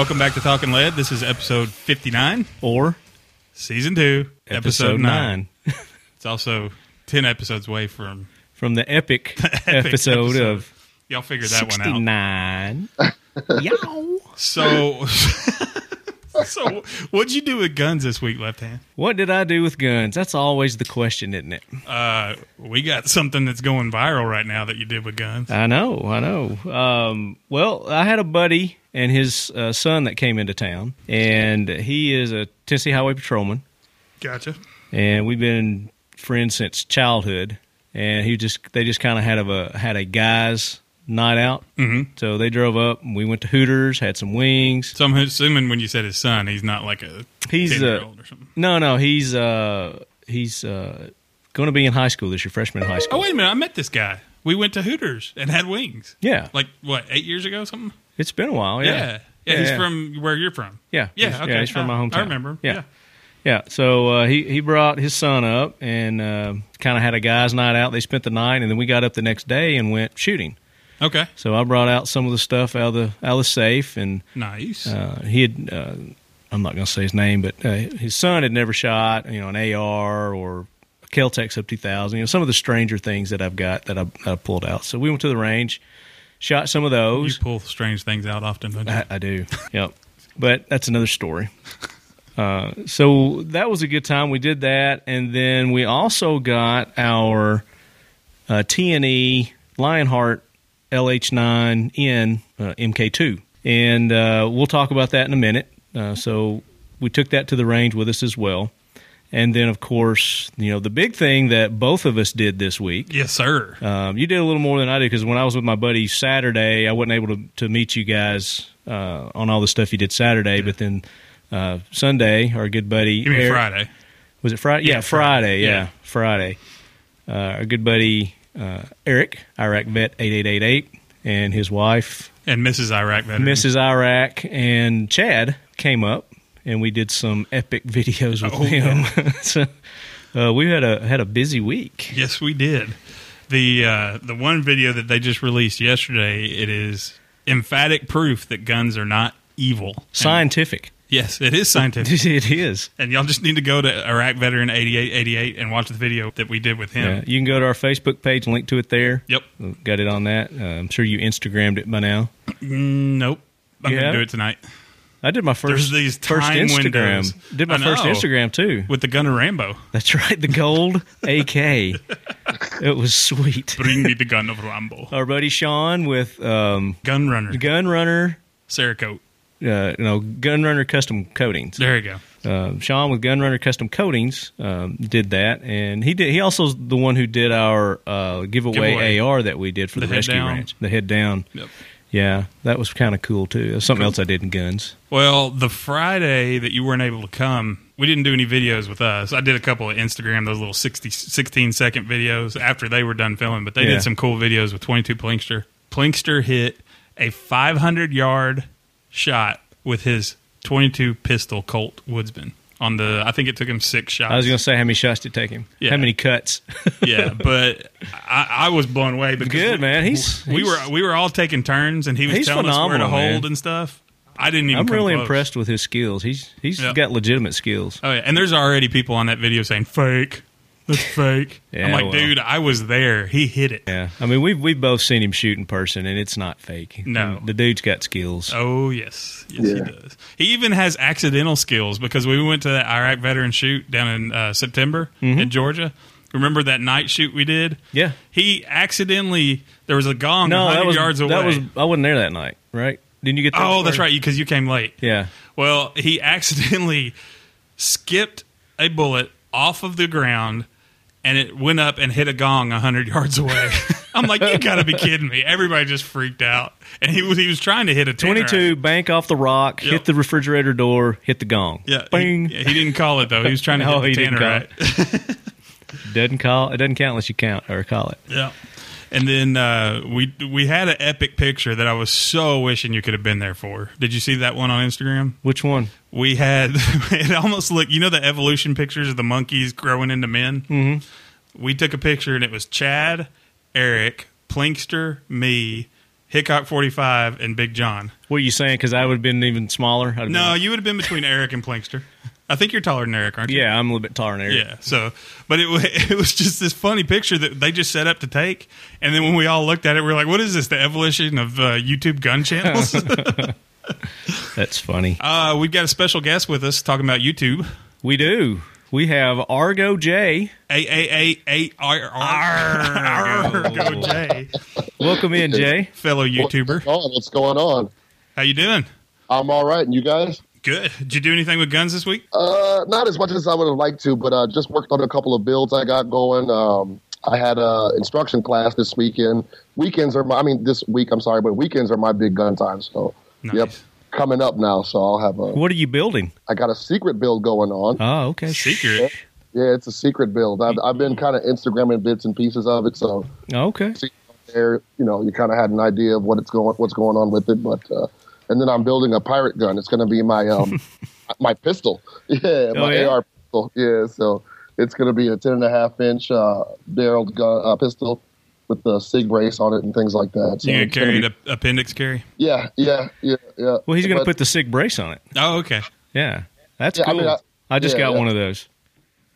Welcome back to Talking Lead. This is episode 59, Or season 2, episode, 9. nine. It's also 10 episodes away from. From the epic, epic episode, episode. of Y'all figured that one out. 69. Yow. So. so, what'd you do with guns this week, left hand? What did I do with guns? That's always the question, isn't it? Uh, we got something that's going viral right now that you did with guns. I know, I know. Um, well, I had a buddy and his uh, son that came into town, and he is a Tennessee Highway Patrolman, Gotcha. and we've been friends since childhood. And he just they just kind of had a had a guys night out. Mm-hmm. So they drove up, and we went to Hooters, had some wings. So, I'm assuming when you said his son, he's not like a He's 10 year uh, old or something. no, no, he's uh, he's uh, going to be in high school this year, freshman in high school. Oh, wait a minute. I met this guy. We went to Hooters and had wings. Yeah, Like, what, eight years ago something? it's been a while. Yeah. Yeah, Yeah, Yeah, he's yeah. from where you're from. yeah, Yeah, He's- okay. He's from my Uh, hometown. I remember. Yeah, Yeah. yeah. So uh, he he brought his son up and uh, kind of had a guys' night out. They spent the night, and then we got up the next day and went shooting. Okay. So I brought out some of the stuff out of the out of the safe, and Nice. uh, he had. Uh, I'm not going to say his name, but uh, his son had never shot, you know, an AR or a Kel-Tec Sub 2000. You know, some of the stranger things that I've got that I, that I pulled out. So we went to the range, shot some of those. you pull strange things out often, don't you? I, I do. yep. But that's another story. Uh, so that was a good time. We did that, and then we also got our uh, T&E Lionheart LH9N uh, MK2, and uh, we'll talk about that in a minute. Uh, so we took that to the range with us as well. And then, of course, you know, the big thing that both of us did this week yes, sir. um, you did a little more than I did because when I was with my buddy Saturday, I wasn't able to, to meet you guys uh, on all the stuff you did Saturday. But then uh, Sunday, our good buddy, Eric- Friday? was it Friday? Yeah, Yeah, Friday. Friday. Yeah, Yeah. Friday. Uh, our good buddy uh, Eric, Iraq Vet eight eight eight eight, and his wife And Mrs. Iraq veteran. Mrs. Iraq and Chad came up, and we did some epic videos with Oh, them. so uh, we had a had a busy week. Yes, we did. The uh, the one video that they just released yesterday, it is emphatic proof that guns are not evil. And- Scientific. Yes, it is scientific. it is. and y'all just need to go to Iraq veteran eighty eight eighty eight and watch the video that we did with him. Yeah, you can go to our Facebook page and link to it there. Yep. Got it on that. Uh, I'm sure you Instagrammed it by now. Mm, nope. I'm You gonna do it tonight I did my There's first these first Instagram. windows. Did my first. Instagram too. with the Gunner Rambo. That's right, the gold AK. It was sweet. Bring me the gun of Rambo. Our buddy Sean with um, Gun runner, Gun Runner, Cerakote. Uh, you know, Gun Runner Custom Coatings. There you go. Uh, Sean with Gun Runner Custom Coatings um, did that, and he did. He also is the one who did our uh, giveaway, Giveaway. AR that we did for The the, rescue down. ranch. The head down. Yep. Yeah, that was kind of cool too. That's something else I did in guns. Well, the Friday that you weren't able to come, we didn't do any videos with us. I did a couple of Instagram, those little 60, 16 second videos after they were done filming, but they Yeah. did some cool videos with 22 Plinkster. Plinkster hit a 500 yard shot with his 22 pistol Colt Woodsman on the, I think it took him six shots. I was going to say how many shots did it take him? Yeah. How many cuts? yeah, but I, I was blown away because Good, we- man. He's- we he's- were we were all taking turns, and he was telling us where to phenomenal, man. hold and stuff. I didn't even. I'm really close. impressed with his skills. He's he's Yeah. got legitimate skills. Oh yeah, and there's already people on that video saying fake. That's fake. Yeah, I'm like, well. dude, I was there. He hit it. Yeah, I mean we've we've both seen him shoot in person, and it's not fake. No. the dude's got skills. Oh yes, yes he does. He even has accidental skills because we went to that Iraq veteran shoot down in uh, September Mm-hmm. in Georgia. Remember that night shoot we did? Yeah. He accidentally there was a gong No, 100 that was yards away. that was I wasn't there that night, right? Didn't you get? There oh, that's right, because you came late. Yeah, Well, he accidentally skipped a bullet off of the ground and it went up and hit a gong 100 yards away. I'm like, you got to be kidding me. Everybody just freaked out. And he was he was trying to hit a tenner. 22, bank off the rock, Yep. hit the refrigerator door, hit the gong. Yeah, bing. He, yeah, he didn't call it though. He was trying to No, hit the he didn't call right. doesn't call it doesn't count unless you count or call it. yeah. And then uh, we we had an epic picture that I was so wishing you could have been there for. Did you see that one on Instagram? Which one? We had it almost looked. You know the evolution pictures of the monkeys growing into men. Mm-hmm. We took a picture and it was Chad, Eric, Plinkster, me, Hickok 45, and Big John. What are you saying? Because I would have been even smaller. No, been- you would have been between Eric and Plinkster. I think you're taller than Eric, aren't you? yeah, I'm a little bit taller than Eric. Yeah. So, but it wa- it was just this funny picture that they just set up to take, and then when we all looked at it, we are like, "What is this? The evolution of uh, YouTube gun channels?" That's funny. uh, we've got a special guest with us talking about YouTube. We do. We have Argo J. A A A A R R Argo J, Welcome in, Jay. fellow YouTuber. What's going on? What's going on? How you doing? I'm all right, and you guys? Good. Did you do anything with guns this week? Uh, not as much as I would have liked to, but uh, just worked on a couple of builds I got going. Um, I had a instruction class this weekend. Weekends are my, I mean, this week, I'm sorry, but weekends are my big gun time. So, Nice. yep, coming up now. So I'll have a, What are you building? I got a secret build going on. Oh, okay. Secret. Yeah, it's a secret build. I've, I've been kind of Instagramming bits and pieces of it. So Okay. there, you know, you kind of had an idea of what it's going, what's going on with it. But, uh, and then I'm building a pirate gun. It's going to be my, um, my pistol. Yeah, my yeah? AR pistol. Yeah, so it's going to be a ten and a half inch uh, barreled gun uh, pistol with the sig brace on it and things like that. So You gonna it's gonna carry be- the appendix carry? yeah, yeah, yeah, yeah. Well, he's going to put the SIG brace on it. Oh, okay. Yeah. That's Yeah, I cool. mean, I, I- just yeah, got yeah. one of those.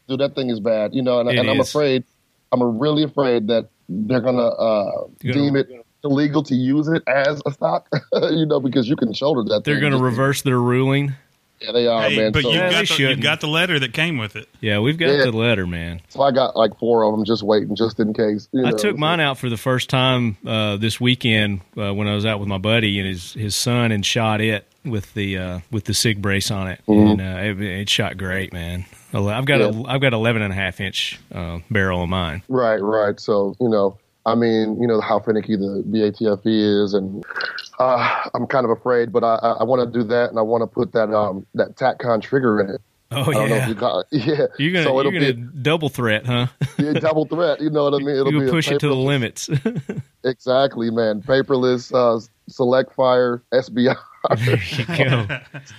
dude, that thing is bad. You know, and, and I'm afraid. I'm really afraid that they're gonna uh, You're gonna- deem it illegal to use it as a stock. you know, because you can shoulder that. They're going to reverse their ruling. Yeah, they are, Hey, man. but so, you Yeah, got the, you shouldn't. got the letter that came with it. Yeah, we've got Yeah. the letter, man. so I got like four of them just waiting, just in case. You I know. took mine out for the first time uh, this weekend uh, when I was out with my buddy and his his son and shot it with the uh, with the sig brace on it, and uh, it, it shot great, man. I've got a Yeah. I've got eleven and a half inch uh, barrel on mine. Right, right. So you know, I mean, you know how finicky the the ATF is, and uh, I'm kind of afraid, but I, I, want to do that, and I want to put that um that TacCon trigger in it. Oh I don't know if yeah, you got yeah. you're gonna so you're it'll gonna be double threat, huh? a double threat. You know what I mean? It'll you be push it to the limits. Exactly, man. Paperless, uh, select fire, SBI. you go.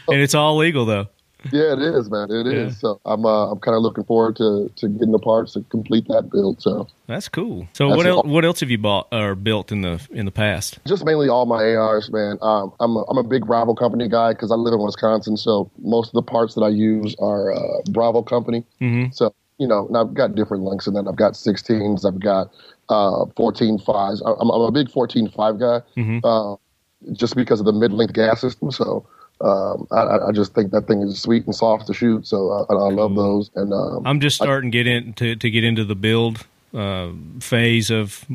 and it's all legal though. Yeah, it is, man. It is. Yeah. So I'm uh, I'm kind of looking forward to to getting the parts to complete that build. So That's cool. So That's what else? What else have you bought or built in the in the past? just mainly all my ARs, man. Um, I'm a, I'm a big Bravo company guy because I live in Wisconsin, so most of the parts that I use are uh, Bravo company. Mm-hmm. So you know, and I've got different lengths, and then I've got 16s, I've got uh, 14 fives. I'm, I'm a big 14 five guy, Mhm. uh, just because of the mid length gas system. So. Um, I- I, I just think that thing is sweet and soft to shoot, so I, I love those. And um, I'm just starting to get in to, to get into the build uh, phase of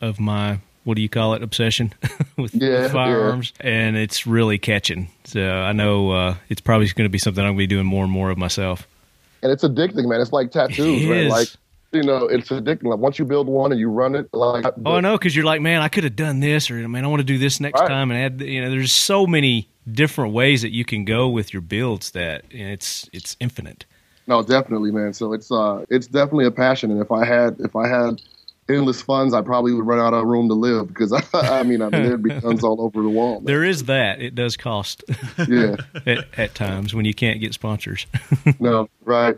of my what do you call it obsession with, Yeah, firearms, and it's really catching. So I know uh, it's probably going to be something I'm going to be doing more and more of myself. and it's addicting, man. It's like tattoos, It man. is. Like you know, it's addicting. Like once you build one and you run it, like Oh, I know because you're like, man, I could have done this, or man, I want to do this next Right. time, and add. You know, there's so many different ways that you can go with your builds that it's it's infinite. No, definitely, man. So it's uh, it's definitely a passion, and if I had if I had endless funds, I probably would run out of room to live because I, mean, I mean, there'd be guns all over the wall. man. There is that. It does cost Yeah, at, at times when you can't get sponsors. no, right.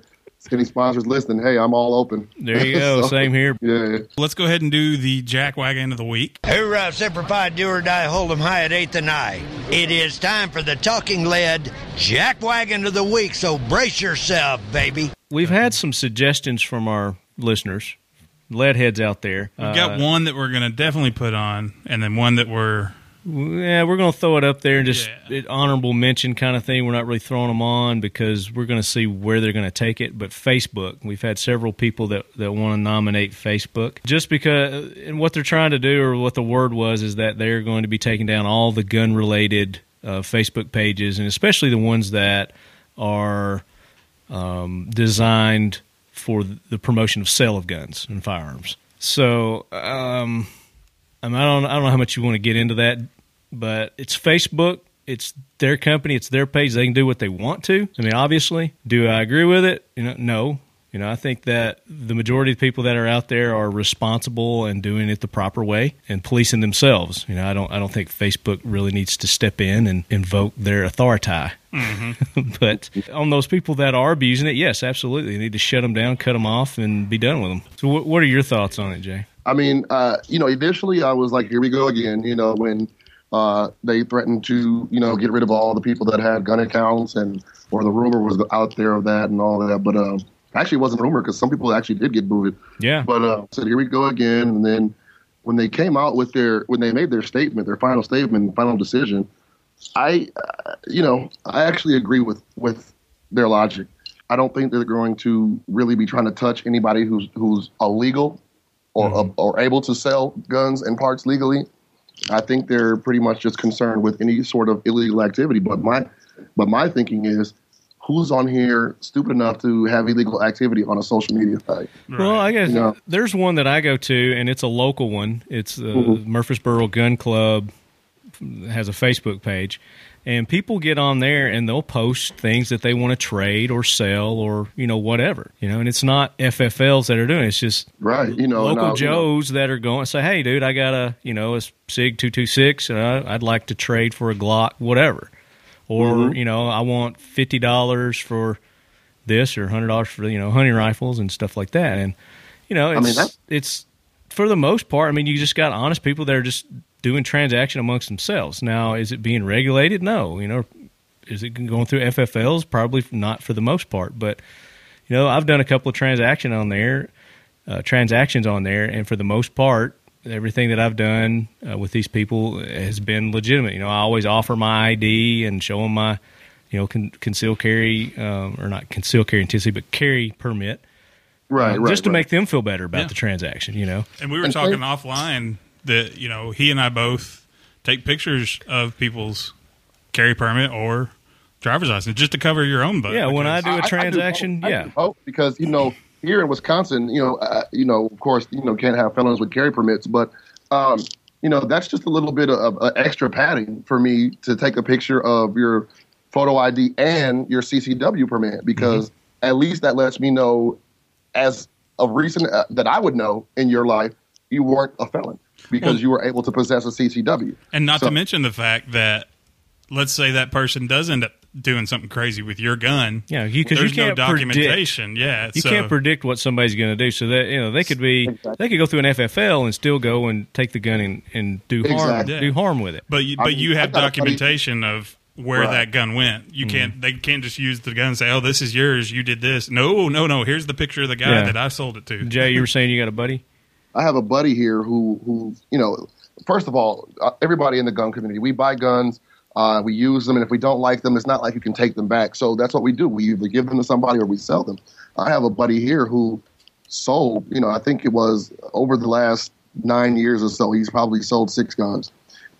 Any sponsors listening? Hey, I'm all open. There you go. So, Same here. Yeah, Let's go ahead and do the jack wagon of the week. Hoorah, Semper Fi, do or die, hold them high at eighth and I. It is time for the talking lead jack wagon of the week, so brace yourself, baby. We've had some suggestions from our listeners, lead heads out there. We've got Uh, one that we're going to definitely put on, and then one that we're Yeah, we're going to throw it up there and just Yeah. an honorable mention kind of thing. We're not really throwing them on because we're going to see where they're going to take it. But Facebook, we've had several people that, that want to nominate Facebook just because, and what they're trying to do or what the word was is that they're going to be taking down all the gun related uh, Facebook pages and especially the ones that are um, designed for the promotion of sale of guns and firearms. So, um, I, mean, I don't, I don't know how much you want to get into that, but it's Facebook. It's their company. It's their page. They can do what they want to. I mean, obviously, do I agree with it? You know, no. You know, I think that the majority of people that are out there are responsible and doing it the proper way and policing themselves. You know, I don't, I don't think Facebook really needs to step in and invoke their authority. but on those people that are abusing it, yes, absolutely, they need to shut them down, cut them off, and be done with them. So, what, what are your thoughts on it, Jay? I mean, uh, you know, initially I was like, here we go again. You know, when uh, they threatened to, you know, get rid of all the people that had gun accounts, and or the rumor was out there of that and all that. But uh, actually, it wasn't a rumor because some people actually did get booted. Yeah. But uh, said, here we go again. And then when they came out with their, when they made their statement, their final statement, final decision, I, uh, you know, I actually agree with with their logic. I don't think they're going to really be trying to touch anybody who's who's illegal or Mm-hmm. or able to sell guns and parts legally. I think they're pretty much just concerned with any sort of illegal activity. But my but my thinking is, who's on here stupid enough to have illegal activity on a social media site? Well, I guess Yeah. there's one that I go to, and it's a local one. It's the Mm-hmm. Murfreesboro Gun Club has a Facebook page, and people get on there and they'll post things that they want to trade or sell or you know whatever you know. And it's not FFLs that are doing it. It's just Right. You know, local I- you know- Joes that are going say, "Hey, dude, I got a you know a Sig two two six, and I, I'd like to trade for a Glock, whatever." Or Mm-hmm. you know, I want fifty dollars for this or hundred dollars for you know hunting rifles and stuff like that. And you know, it's mean, it's for the most part. I mean, you just got honest people that are just doing transaction amongst themselves. Now, is it being regulated? No. You know, is it going through FFLs? Probably not for the most part. But you know, I've done a couple of transaction on there, uh, transactions on there, and for the most part, everything that I've done uh, with these people has been legitimate. You know, I always offer my ID and show them my, you know, con- conceal carry um, or not conceal carry intensity, but carry permit, right, uh, right, just to right. make them feel better about Yeah. the transaction. You know, And we were And talking play- offline that you know he and I both take pictures of people's carry permit or driver's license just to cover your own butt. Yeah, when I do a transaction, both. I yeah. do both because you know here in Wisconsin, you know, uh, you know, of course, you know, can't have felons with carry permits, but um, you know, that's just a little bit of, of extra padding for me to take a picture of your photo ID and your CCW permit because Mm-hmm. at least that lets me know, as a reason uh, that I would know in your life, you weren't a felon because Well- you were able to possess a CCW. and not So- to mention the fact that let's say that person does end up doing something crazy with your gun. Yeah, you- 'cause you there's can't no predict- documentation. Yeah, You so, can't predict what somebody's going to do, so that you know they could be Exactly. they could go through an FFL and still go and take the gun and, and do harm Exactly. do harm with it. But you, I but mean, you have got a buddy- documentation of where Right. that gun went. You Mm-hmm. can't. They can't just use the gun and say, "Oh, this is yours. You did this." No, no, no. Here's the picture of the guy Yeah. that I sold it to. Jay, you were saying you got a buddy? I have a buddy here who, who, you know, first of all, uh, everybody in the gun community, we buy guns, uh, we use them, and if we don't like them, it's not like you can take them back. So that's what we do. We either give them to somebody or we sell them. I have a buddy here who sold, you know, I think it was over the last nine years or so, he's probably sold six guns.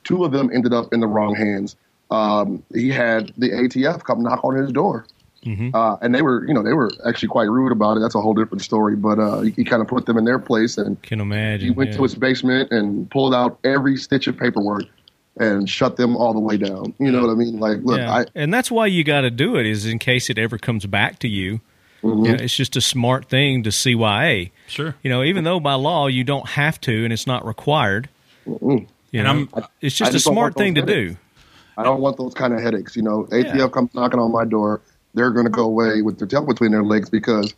Two of them ended up in the wrong hands. Um, he had the ATF come knock on his door. Uh, and they were, you know, they were actually quite rude about it. That's a whole different story. But uh, he, he kind of put them in their place, and Can imagine. he went yeah. to his basement and pulled out every stitch of paperwork and shut them all the way down. You know what I mean? Like, look, Yeah. I and that's why you got to do it is in case it ever comes back to you. Mm-hmm. You know, it's just a smart thing to CYA. Sure. You know, even though by law you don't have to and it's not required. You And know, I'm- it's I just a smart want those thing to headaches. do. I don't want those kind of headaches. You know, ATF Yeah. comes knocking on my door, they're going to go away with their tail between their legs because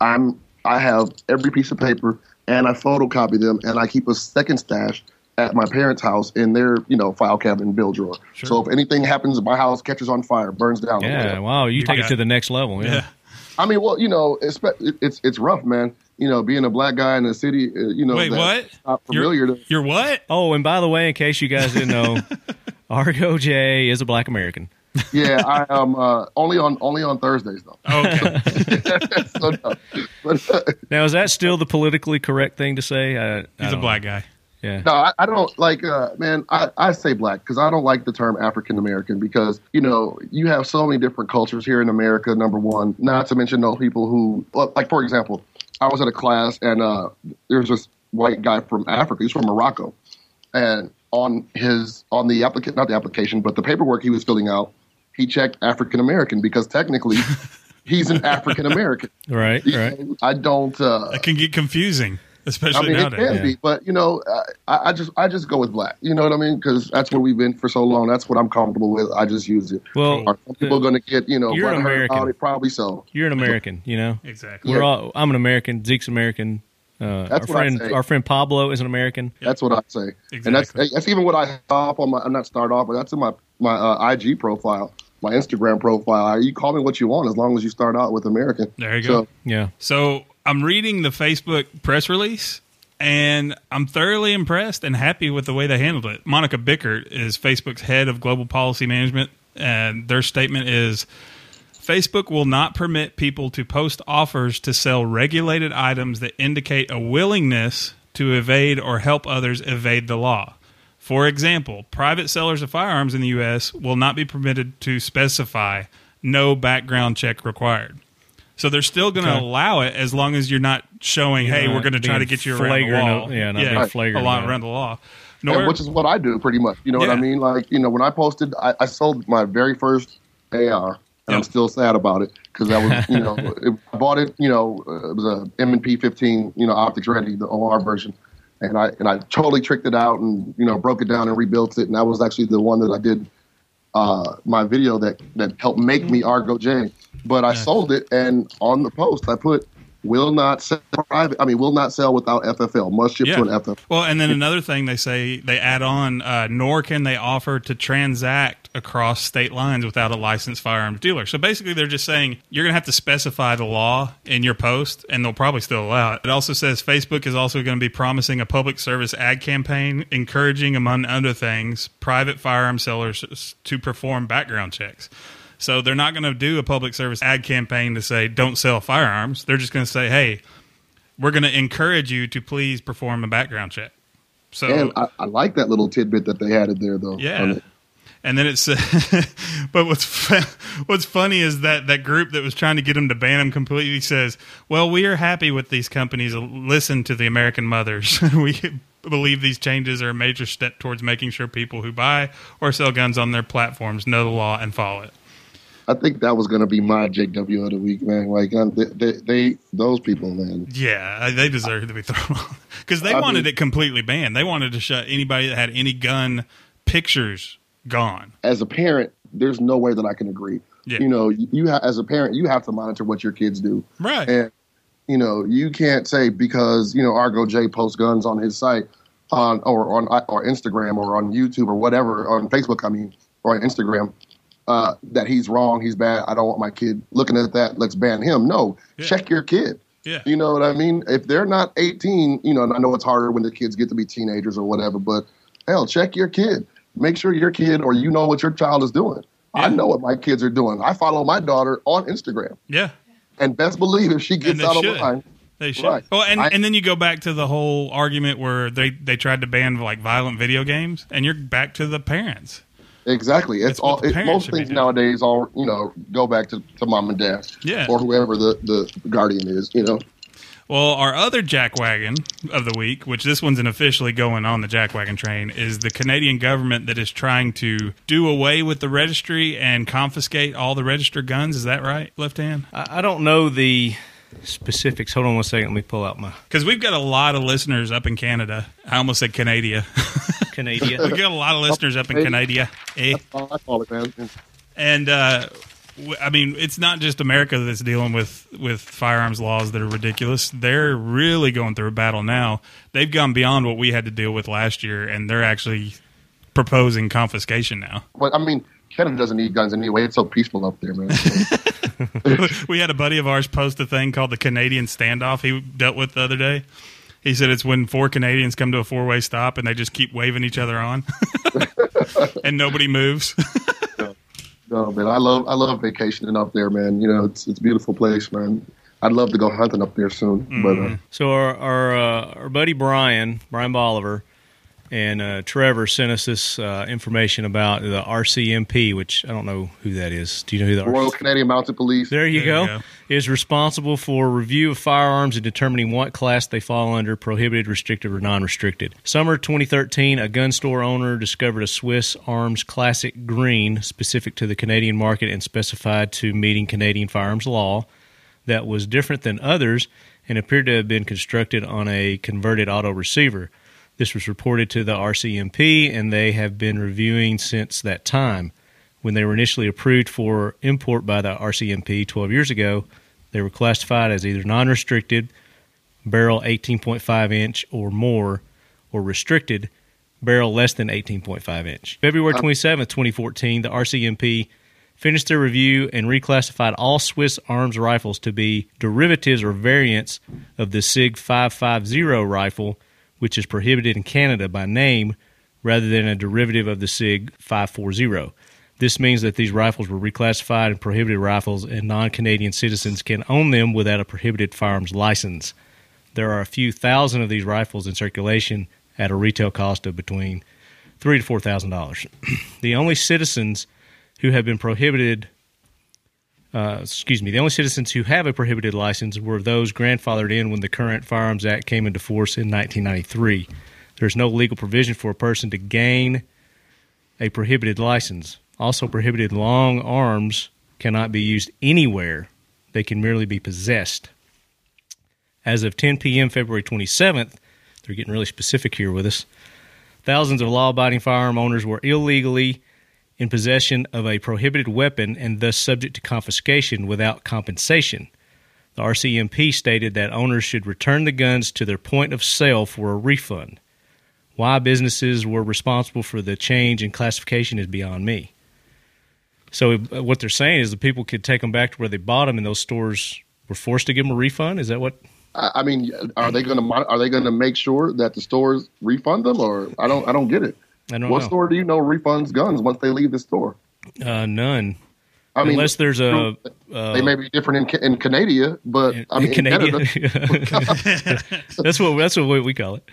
I'm I have every piece of paper and I photocopy them and I keep a second stash at my parents' house in their you know file cabinet and bill drawer. So if anything happens, my house catches on fire, burns down. Yeah, wow, you, You take got- it to the next level. Yeah. Yeah. I mean, well, you know, it's it's it's rough, man. You know, being a black guy in the city, uh, you know, Wait, what? Not familiar You're, to. you're what? Oh, and by the way, in case you guys didn't know, Argo J is a black American. Yeah, I am uh, only on only on Thursdays though. Oh, okay. so, no. But uh, Now, is that still the politically correct thing to say? I, I He's a don't- black guy. Yeah. no, I, I don't like, uh, man. I, I say black because I don't like the term African American because you know you have so many different cultures here in America. Number one, not to mention those people who, like for example, I was at a class and uh, there's this white guy from Africa. He's from Morocco, and on his on the application, not the application, but the paperwork he was filling out, he checked African American because technically he's an African American. Right, right. I don't. Uh, That can get confusing, especially I especially mean, it nowadays. can be, but you know, I, I just I just go with black. You know what I mean? Because that's where we've been for so long. That's what I'm comfortable with. I just use it. Well, Are some people going to get you know You're an American. about? Probably so. You're an American, you know? Exactly. We're all, I'm an American. Zeke's American. Uh, That's our what I friend, say. our friend Pablo is an American. That's what I say, and that's that's even what I start off on my. I'm not start off, but that's in my my uh, IG profile, my Instagram profile. You call me what you want as long as you start out with American. There you So, go. Yeah, So I'm reading the Facebook press release, and I'm thoroughly impressed and happy with the way they handled it. Monika Bickert is Facebook's head of global policy management, and their statement is Facebook will not permit people to post offers to sell regulated items that indicate a willingness to evade or help others evade the law. For example, private sellers of firearms in the U.S. will not be permitted to specify no background check required. So they're still going to Okay. allow it as long as you're not showing, hey, not we're going to try to get you around the flagrant law. of- yeah, not being flagrant a lot about around the law. and Nor, which is what I do pretty much. You know what I mean? Like, you know, when I posted, I, I sold my very first AR, and I'm still sad about it because I was, you know, it, I bought it. You know, uh, it was a M&P 15, you know, optics ready, the OR version, and I and I totally tricked it out and you know broke it down and rebuilt it, and that was actually the one that I did uh, my video that that helped make me Argo J. But I sold it, and on the post I put. Will not sell private. I mean, will not sell without FFL. Must ship Yeah. to an FFL. Well, and then another thing they say they add on, uh, nor can they offer to transact across state lines without a licensed firearms dealer. So basically, they're just saying you're going to have to specify the law in your post, and they'll probably still allow it. It also says Facebook is also going to be promising a public service ad campaign encouraging, among other things, private firearm sellers to perform background checks. So they're not going to do a public service ad campaign to say don't sell firearms. They're just going to say, hey, we're going to encourage you to please perform a background check. So And I, I like that little tidbit that they had added there, though. yeah, and then it's but what's what's funny is that that group that was trying to get them to ban them completely says, "Well, we are happy with these companies. Listen to the American mothers. we." Believe these changes are a major step towards making sure people who buy or sell guns on their platforms know the law and follow it. I think that was going to be my JW of the week, man. Like um, they, they, they those people, man. Yeah, they deserve to be thrown off because they I wanted mean- it completely banned. They wanted to shut anybody that had any gun pictures gone. As a parent, there's no way that I can agree. Yeah. You know, you ha- as a parent, you have to monitor what your kids do, Right. and you know, you can't say because you know Argo J posts guns on his site on or on or Instagram or on YouTube or whatever on Facebook. I mean, or on Instagram. Uh, that he's wrong, he's bad. I don't want my kid looking at that. Let's ban him. No, Yeah. check your kid. yeah. You know what I mean? If they're not 18, you know, and I know it's harder when the kids get to be teenagers or whatever, but hell, check your kid. Make sure your kid or you know what your child is doing. I know what my kids are doing. I follow my daughter on Instagram. Yeah. And best believe if she gets out of should. line, They should. Right. Well, and, I- and then you go back to the whole argument where they, they tried to ban like violent video games, and you're back to the parents. Exactly. It's That's what all it, most things nowadays all you know go back to, to mom and dad, Yeah. or whoever the the guardian is. You know, Well, our other jackwagon of the week, which this one's an officially going on the jackwagon train, is the Canadian government that is trying to do away with the registry and confiscate all the registered guns. Is that right, left hand? I, I don't know the specifics. Hold on one second. Let me pull out my Because we've got a lot of listeners up in Canada. I almost said Canada. Canadian. We've got a lot of listeners up in Canada. Eh? I call it man. And uh, I mean, it's not just America that's dealing with with firearms laws that are ridiculous. They're really going through a battle now. They've gone beyond what we had to deal with last year, and they're actually proposing confiscation now. But I mean, Canada doesn't need guns anyway. It's so peaceful up there, man. we had a buddy of ours post a thing called the Canadian standoff he dealt with the other day. He said it's when four Canadians come to a four way stop and they just keep waving each other on, and nobody moves. No, man, I love I love vacationing up there, man. You know, it's it's a beautiful place, man. I'd love to go hunting up there soon, but uh, So our our, uh, our buddy Brian Brian Bolivar and uh, Trevor sent us this uh, information about the RCMP, which I don't know who that is. Do you know who the Royal RCMP? Canadian Mounted Police. There you There you go. go. Is responsible for review of firearms and determining what class they fall under prohibited, restricted, or non restricted. Summer 2013, a gun store owner discovered a Swiss Arms Classic Green specific to the Canadian market and specified to meeting Canadian firearms law that was different than others and appeared to have been constructed on a converted auto receiver. This was reported to the RCMP, and they have been reviewing since that time. When they were initially approved for import by the RCMP 12 years ago, they were classified as either non restricted barrel 18.5 inch or more, or restricted, barrel less than 18.5 inch. February uh, 27, 2014, the RCMP finished their review and reclassified all Swiss arms rifles to be derivatives or variants of the SIG 550 rifle, which is prohibited in Canada by name rather than a derivative of the SIG 540. This means that these rifles were reclassified and prohibited rifles, and non Canadian citizens can own them without a prohibited firearms license. There are a few thousand of these rifles in circulation at a retail cost of between three to four thousand dollars. the only citizens who have been prohibited, uh, excuse me, the only citizens who have a prohibited license were those grandfathered in when the current Firearms Act came into force in 1993. There's no legal provision for a person to gain a prohibited license. Also, prohibited long arms cannot be used anywhere, they can merely be possessed. As of 10 p.m., February 27th, they're getting really specific here with us. Thousands of law abiding firearm owners were illegally in possession of a prohibited weapon and thus subject to confiscation without compensation. The RCMP stated that owners should return the guns to their point of sale for a refund. Why businesses were responsible for the change in classification is beyond me. So, uh, what they're saying is the people could take them back to where they bought them, and those stores were forced to give them a refund. Is that what? I mean, are they going to are they going to make sure that the stores refund them, or I don't I don't get it. I don't what know. store do you know refunds guns once they leave the store? Uh, none. I mean, Unless there's a uh, they may be different in in Canada, but I mean, in Canadian. Canada, that's what that's what we call it.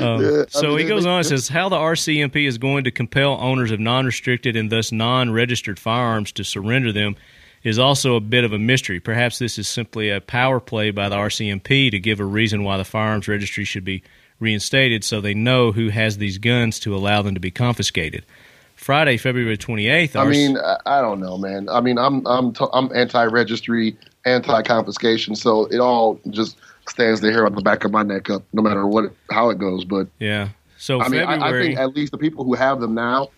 Um, Yeah, so mean, he goes on and says how the RCMP is going to compel owners of non-restricted and thus non-registered firearms to surrender them is also a bit of a mystery. Perhaps this is simply a power play by the RCMP to give a reason why the firearms registry should be reinstated, so they know who has these guns to allow them to be confiscated. Friday, February twenty eighth. I mean, I, don't know, man. I mean, I'm I'm t- I'm anti-registry, anti-confiscation, so it all just stands the hair on the back of my neck up, no matter what how it goes. But yeah. So I mean, I, I think at least the people who have them now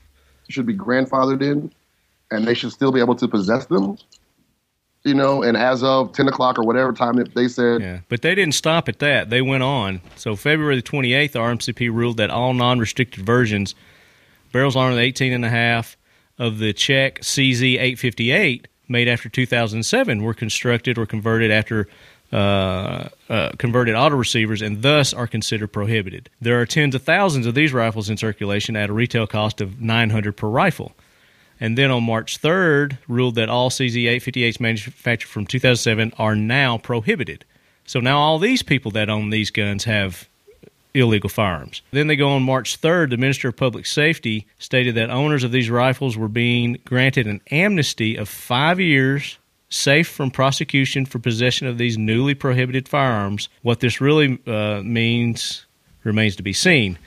should be grandfathered in, and they should still be able to possess them. You know, and as of ten o'clock or whatever time they said, Yeah, but they didn't stop at that. They went on. So February the 28th, the RMCP ruled that all non-restricted versions, barrels armed with 18 and a half of the Czech CZ 858 made after 2007 were constructed or converted after uh, uh, converted auto receivers and thus are considered prohibited. There are tens of thousands of these rifles in circulation at a retail cost of 900 per rifle. And then on March 3rd, ruled that all CZ 858s manufactured from 2007 are now prohibited. So now all these people that own these guns have illegal firearms. Then they go on March 3rd, the Minister of Public Safety stated that owners of these rifles were being granted an amnesty of five years, safe from prosecution for possession of these newly prohibited firearms. What this really uh, means remains to be seen.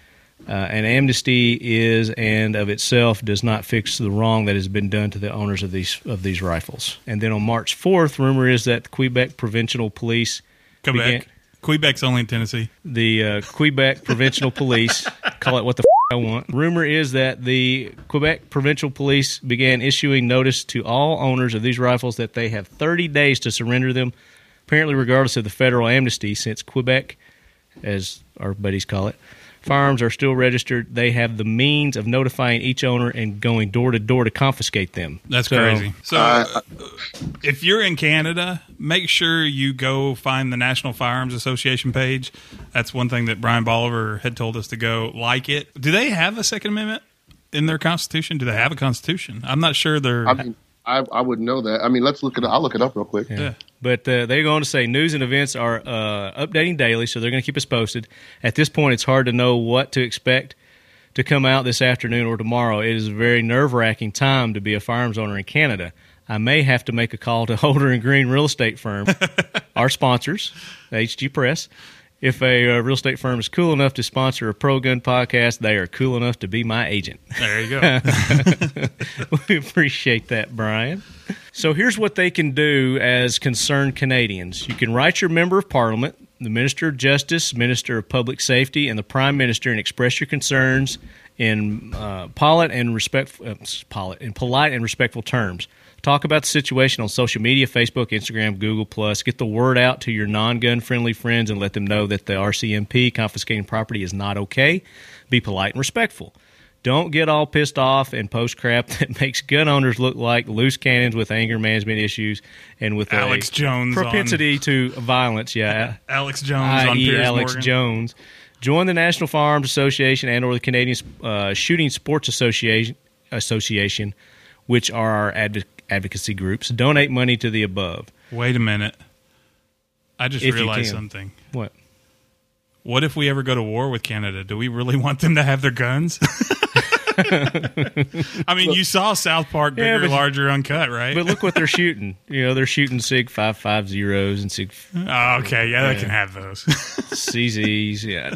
Uh, an amnesty is and of itself does not fix the wrong that has been done to the owners of these of these rifles. And then on March 4th, rumor is that the Quebec Provincial Police Quebec. began- Quebec's only in Tennessee. the uh, Quebec Provincial Police call it what the f- I want. Rumor is that the Quebec Provincial Police began issuing notice to all owners of these rifles that they have 30 days to surrender them, apparently regardless of the federal amnesty, since Quebec, as our buddies call it, firearms are still registered. They have the means of notifying each owner and going door to door to confiscate them. That's So- crazy. So, Uh, uh, if you're in Canada, make sure you go find the National Firearms Association page. That's one thing that Brian Bolivar had told us to go like it. Do they have a Second Amendment in their Constitution? Do they have a Constitution? I'm not sure they're. I mean, I I wouldn't know that. I mean, let's look it. up. I'll look it up real quick. yeah. But uh, they're going to say news and events are uh, updating daily, so they're going to keep us posted. At this point, it's hard to know what to expect to come out this afternoon or tomorrow. It is a very nerve wracking time to be a firearms owner in Canada. I may have to make a call to Holder and Green Real Estate Firm, our sponsors, HG Press. If a uh, real estate firm is cool enough to sponsor a pro gun podcast, they are cool enough to be my agent. There you go. we appreciate that, Brian. So here's what they can do as concerned Canadians. You can write your member of parliament, the Minister of Justice, Minister of Public Safety, and the Prime Minister and express your concerns in uh, polite and respect, uh, polite, in polite and respectful terms. Talk about the situation on social media Facebook, Instagram, Google. Plus. Get the word out to your non gun friendly friends and let them know that the RCMP confiscating property is not okay. Be polite and respectful. Don't get all pissed off and post crap that makes gun owners look like loose cannons with anger management issues and with Alex a Jones propensity to violence. Yeah, Alex Jones on i.e. Piers Alex Morgan. Jones. Join the National Firearms Association and or the Canadian uh, Shooting Sports Association, Association, which are our adv- advocacy groups. Donate money to the above. Wait a minute. I just If realized something. What? What if we ever go to war with Canada? Do we really want them to have their guns? I mean, you saw South Park, bigger, Yeah, but- larger, uncut, right? But look what they're shooting. You know, they're shooting Sig five five zeros and Sig oh, okay, yeah, they can have those. CZs. Yeah,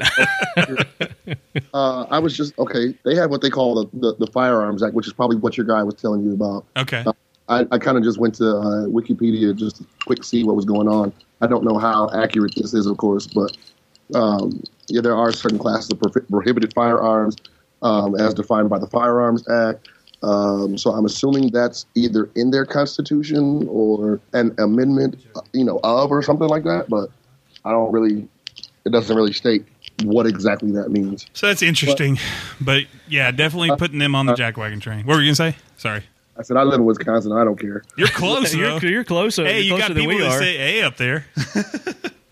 Uh, I was just okay. They have what they call the, the, the Firearms Act, which is probably what your guy was telling you about. okay, I, I kind of just went to uh, Wikipedia just to quick see what was going on. I don't know how accurate this is, of course, but um, yeah, there are certain classes of pro- prohibited firearms um, as defined by the Firearms Act. Um, so I'm assuming that's either in their constitution or an amendment, uh, you know, of or something like that. But I don't really. It doesn't really state what exactly that means. so that's interesting. But yeah, definitely putting them on the jackwagon train. What were you gonna say? Sorry, I said I live in Wisconsin. I don't care. you're close. you're, though. you're closer. Hey, you're you got than people we that are. say "A" up there.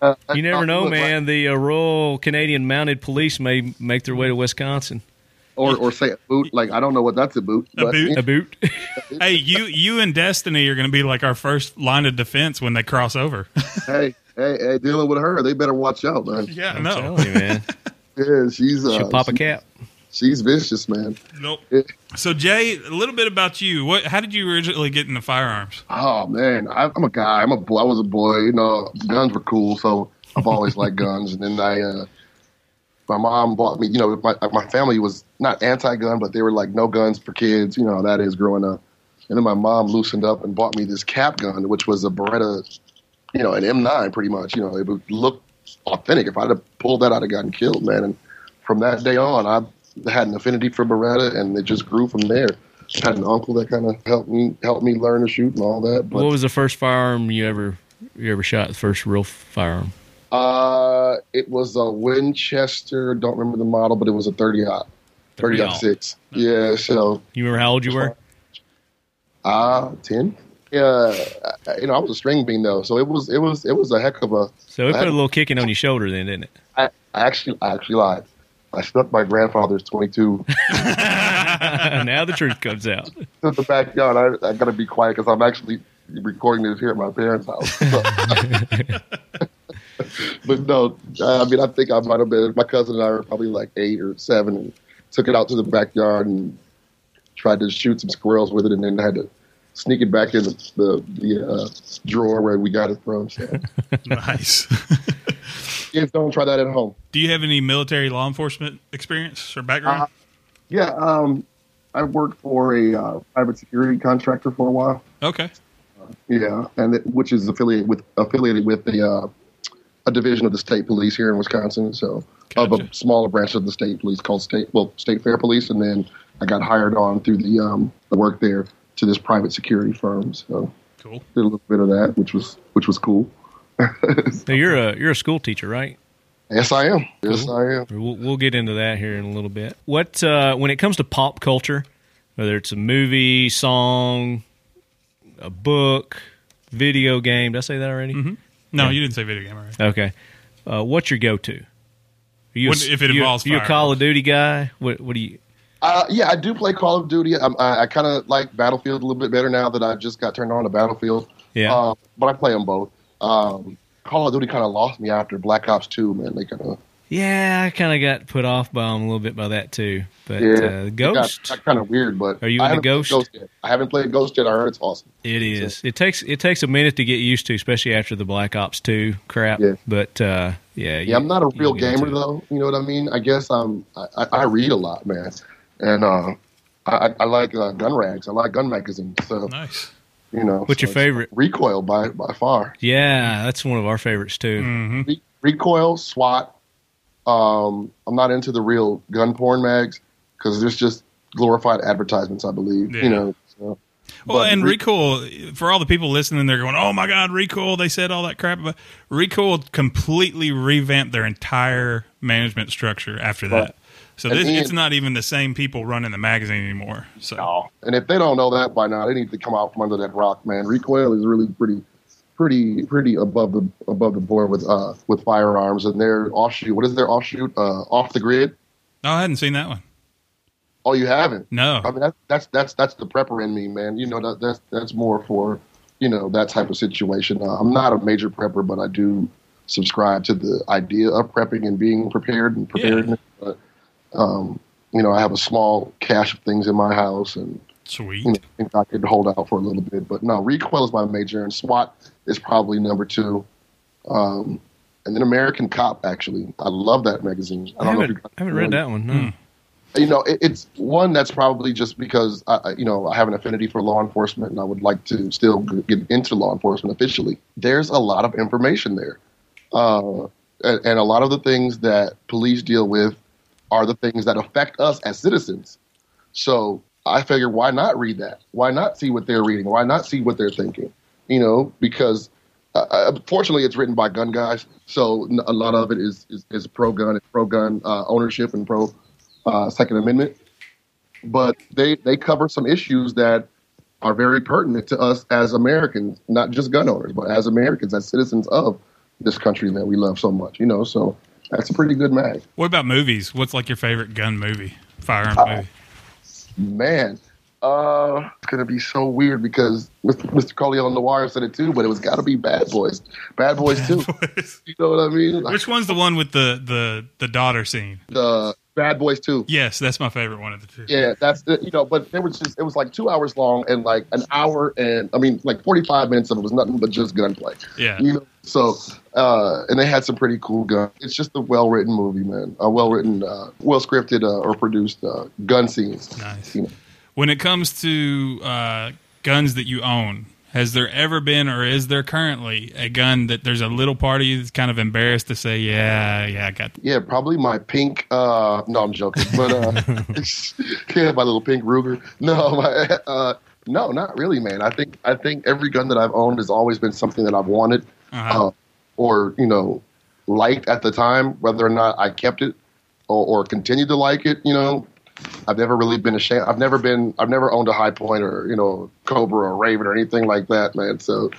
Uh, you never know, look, man. The uh, Royal Canadian Mounted Police may make their way to Wisconsin. Or, or say a boot. Like I don't know what that's a boot. A boot? A boot. hey, you you and Destiny are going to be like our first line of defense when they cross over. hey, hey, hey, dealing with her, they better watch out, man. yeah, I'm no, telling you, man. Yeah, she's uh, She'll pop a she- cap. She's vicious, man. nope. So Jay, a little bit about you. What? How did you originally get into firearms? Oh man, I, I'm a guy. I'm a. I was a boy. You know, guns were cool, so I've always liked guns. And then I, uh, my mom bought me. You know, my my family was not anti-gun, but they were like no guns for kids. You know that is growing up. And then my mom loosened up and bought me this cap gun, which was a Beretta, you know, an M9, pretty much. You know, it would look authentic. If I'd have pulled that, I'd have gotten killed, man. And from that day on, I had an affinity for Beretta, and it just grew from there. I had an uncle that kind of helped me helped me learn to shoot and all that. But What was the first firearm you ever you ever shot? The first real firearm. Uh, it was a Winchester. Don't remember the model, but it was a thirty aught, thirty 30-aught. aught six. Yeah. So, You remember how old you were? uh ten. Yeah. You know, I was a string bean though, so it was it was it was a heck of a. So it put a little kicking on your shoulder then, didn't it? I, I actually I actually lied. I stuck my grandfather's twenty two now the truth comes out. to the backyard. I, I got to be quiet because I'm actually recording this here at my parents' house. but no, I mean, I think I might have been. My cousin and I were probably like eight or seven, and took it out to the backyard and tried to shoot some squirrels with it, and then had to sneak it back in the the, the uh, drawer where we got it from. So nice. Kids don't try that at home. Do you have any military law enforcement experience or background? Uh, Yeah, um, I worked for a uh, private security contractor for a while. okay. Yeah, and it, which is affiliated with affiliated with the uh, a division of the state police here in Wisconsin. So of a smaller branch of the state police called state well state fair police, and then I got hired on through the um, the work there to this private security firm. So Cool. did a little bit of that, which was which was cool. So you're a you're a school teacher, right? yes, I am. Yes, I am. We'll, we'll get into that here in a little bit. What uh, when it comes to pop culture, whether it's a movie, song, a book, video game. Did I say that already? No, Yeah. you didn't say video game, already. Okay. Uh, what's your go-to? Are you a- if it involves you a Call of Duty guy? What What do you? Uh, yeah, I do play Call of Duty. I'm, I, I kind of like Battlefield a little bit better now that I just got turned on to Battlefield. Yeah. Uh, but I play them both. Um, Call of Duty kind of lost me after Black Ops 2, man. They kind of Yeah, I kind of got put off by them a little bit by that too. But yeah, uh, it Ghost, got, kind of weird. But Are you I into haven't played Ghost? yet. I haven't played Ghost yet. I heard it's awesome. it is. It takes it takes a minute to get used to, especially after the Black Ops two crap. Yeah. But uh, yeah, Yeah, I'm not a real you'll get into gamer it. though. You know what I mean? I guess I'm. I, I I read a lot, man, and uh, I, I like uh, gun rags. I like gun magazines. So Nice. You know, What's so your favorite? Recoil by by far. Yeah, that's one of our favorites too. hmm Re- recoil, SWAT. Um, I'm not into the real gun porn mags because there's just glorified advertisements. I believe Yeah. you know. So, Well, But and re- Recoil, for all the people listening, they're going, "Oh my God, Recoil!" They said all that crap but Recoil. Completely revamped their entire management structure after that. Right. So this, it's not even the same people running the magazine anymore. So And if they don't know that by now, they need to come out from under that rock, man. Recoil is really pretty, pretty, pretty above the above the board with uh with firearms and their offshoot. What is their offshoot? Uh, off the grid. no, I hadn't seen that one. Oh, you haven't? No, I mean, that's that's that's that's the prepper in me, man. You know, that, that's that's more for you know that type of situation. Uh, I'm not a major prepper, but I do subscribe to the idea of prepping and being prepared and preparedness. But um, you know, I have a small cache of things in my house, and sweet. you know, I think I could hold out for a little bit. But no, recoil is my major, and SWAT is probably number two. Um, and then American Cop, actually, I love that magazine. I I don't know if haven't, you I haven't read that one. No. you know, it, it's one that's probably just because I, I- you know I have an affinity for law enforcement, and I would like to still get into law enforcement officially. There's a lot of information there, uh, and, and a lot of the things that police deal with are the things that affect us as citizens. So I figure, why not read that? Why not see what they're reading? Why not see what they're thinking? You know, because uh, uh, fortunately, it's written by gun guys, so a lot of it is is, is pro gun, pro gun uh, ownership, and pro uh, Second Amendment. But they they cover some issues that are very pertinent to us as Americans, not just gun owners, but as Americans, as citizens of this country that we love so much. You know, so that's a pretty good mag. What about movies? What's like your favorite gun movie, firearm Uh, movie? Man, uh, it's gonna be so weird because Mr. Mr. the wire said it too, but it was got to be Bad Boys, Bad Boys too. You know what I mean? Like Which one's the one with the the the daughter scene? the Bad Boys too. Yes, that's my favorite one of the two. Yeah, that's the, you know, but it was just it was like two hours long and like an hour and I mean like forty five minutes of it was nothing but just gunplay. Yeah. You know, so uh, and they had some pretty cool guns. It's just a well written movie, man. A well written, uh, well scripted uh, or produced uh, gun scenes. Nice. You know. When it comes to uh, guns that you own, has there ever been or is there currently a gun that there's a little party that's kind of embarrassed to say, yeah, yeah, I got that. Yeah, probably my pink. Uh, no, I'm joking, but uh, yeah, my little pink Ruger. No, my, uh, no, not really, man. I think I think every gun that I've owned has always been something that I've wanted, Uh-huh. uh, or you know, liked at the time. Whether or not I kept it or, or continued to like it, you know, I've never really been ashamed. I've never been. I've never owned a Hi-Point or you know, Cobra or Raven or anything like that, man. So,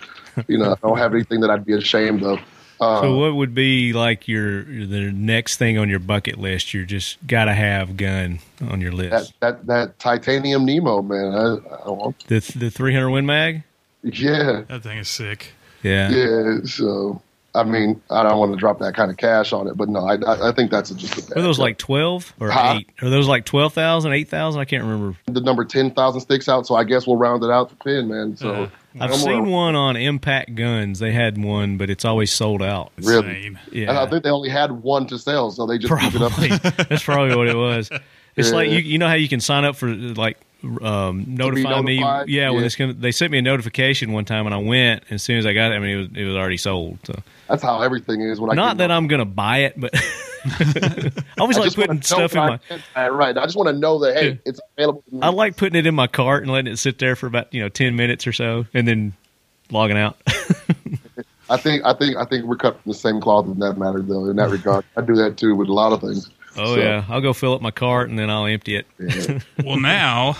you know, I don't have anything that I'd be ashamed of. Uh, So what would be like your the next thing on your bucket list? You're just got to have gun on your that list. that that titanium Nemo, man. I, I want, The the 300 Win Mag. yeah, That thing is sick. Yeah. yeah. So I mean, I don't want to drop that kind of cash on it, but no, I I, I think that's just a bad Are those like 12 or Huh? 8? Are those like 12,000, 8,000? I can't remember. the number ten thousand sticks out. So I guess we'll round it out to ten, man. So Uh, I've no seen more- one on Impact Guns. They had one, but it's always sold out. Really? Insane. And I think they only had one to sell, so they just keep it up. Probably. That's probably what it was. It's Yeah. like you you know how you can sign up for like um, notify me. notified? Yeah, when it's gonna, they sent me a notification one time and I went. And as soon as I got it, I mean it was it was already sold. So That's how everything is. When I not get that I'm gonna buy it, but I always I like putting stuff in my. I- right. I just want to know that hey, Yeah. it's available. I like putting it in my cart and letting it sit there for about you know ten minutes or so, and then logging out. I think I think I think we're cut from the same cloth in that matter, though. In that regard, I do that too with a lot of things. Oh So, yeah, I'll go fill up my cart and then I'll empty it. yeah. Well, now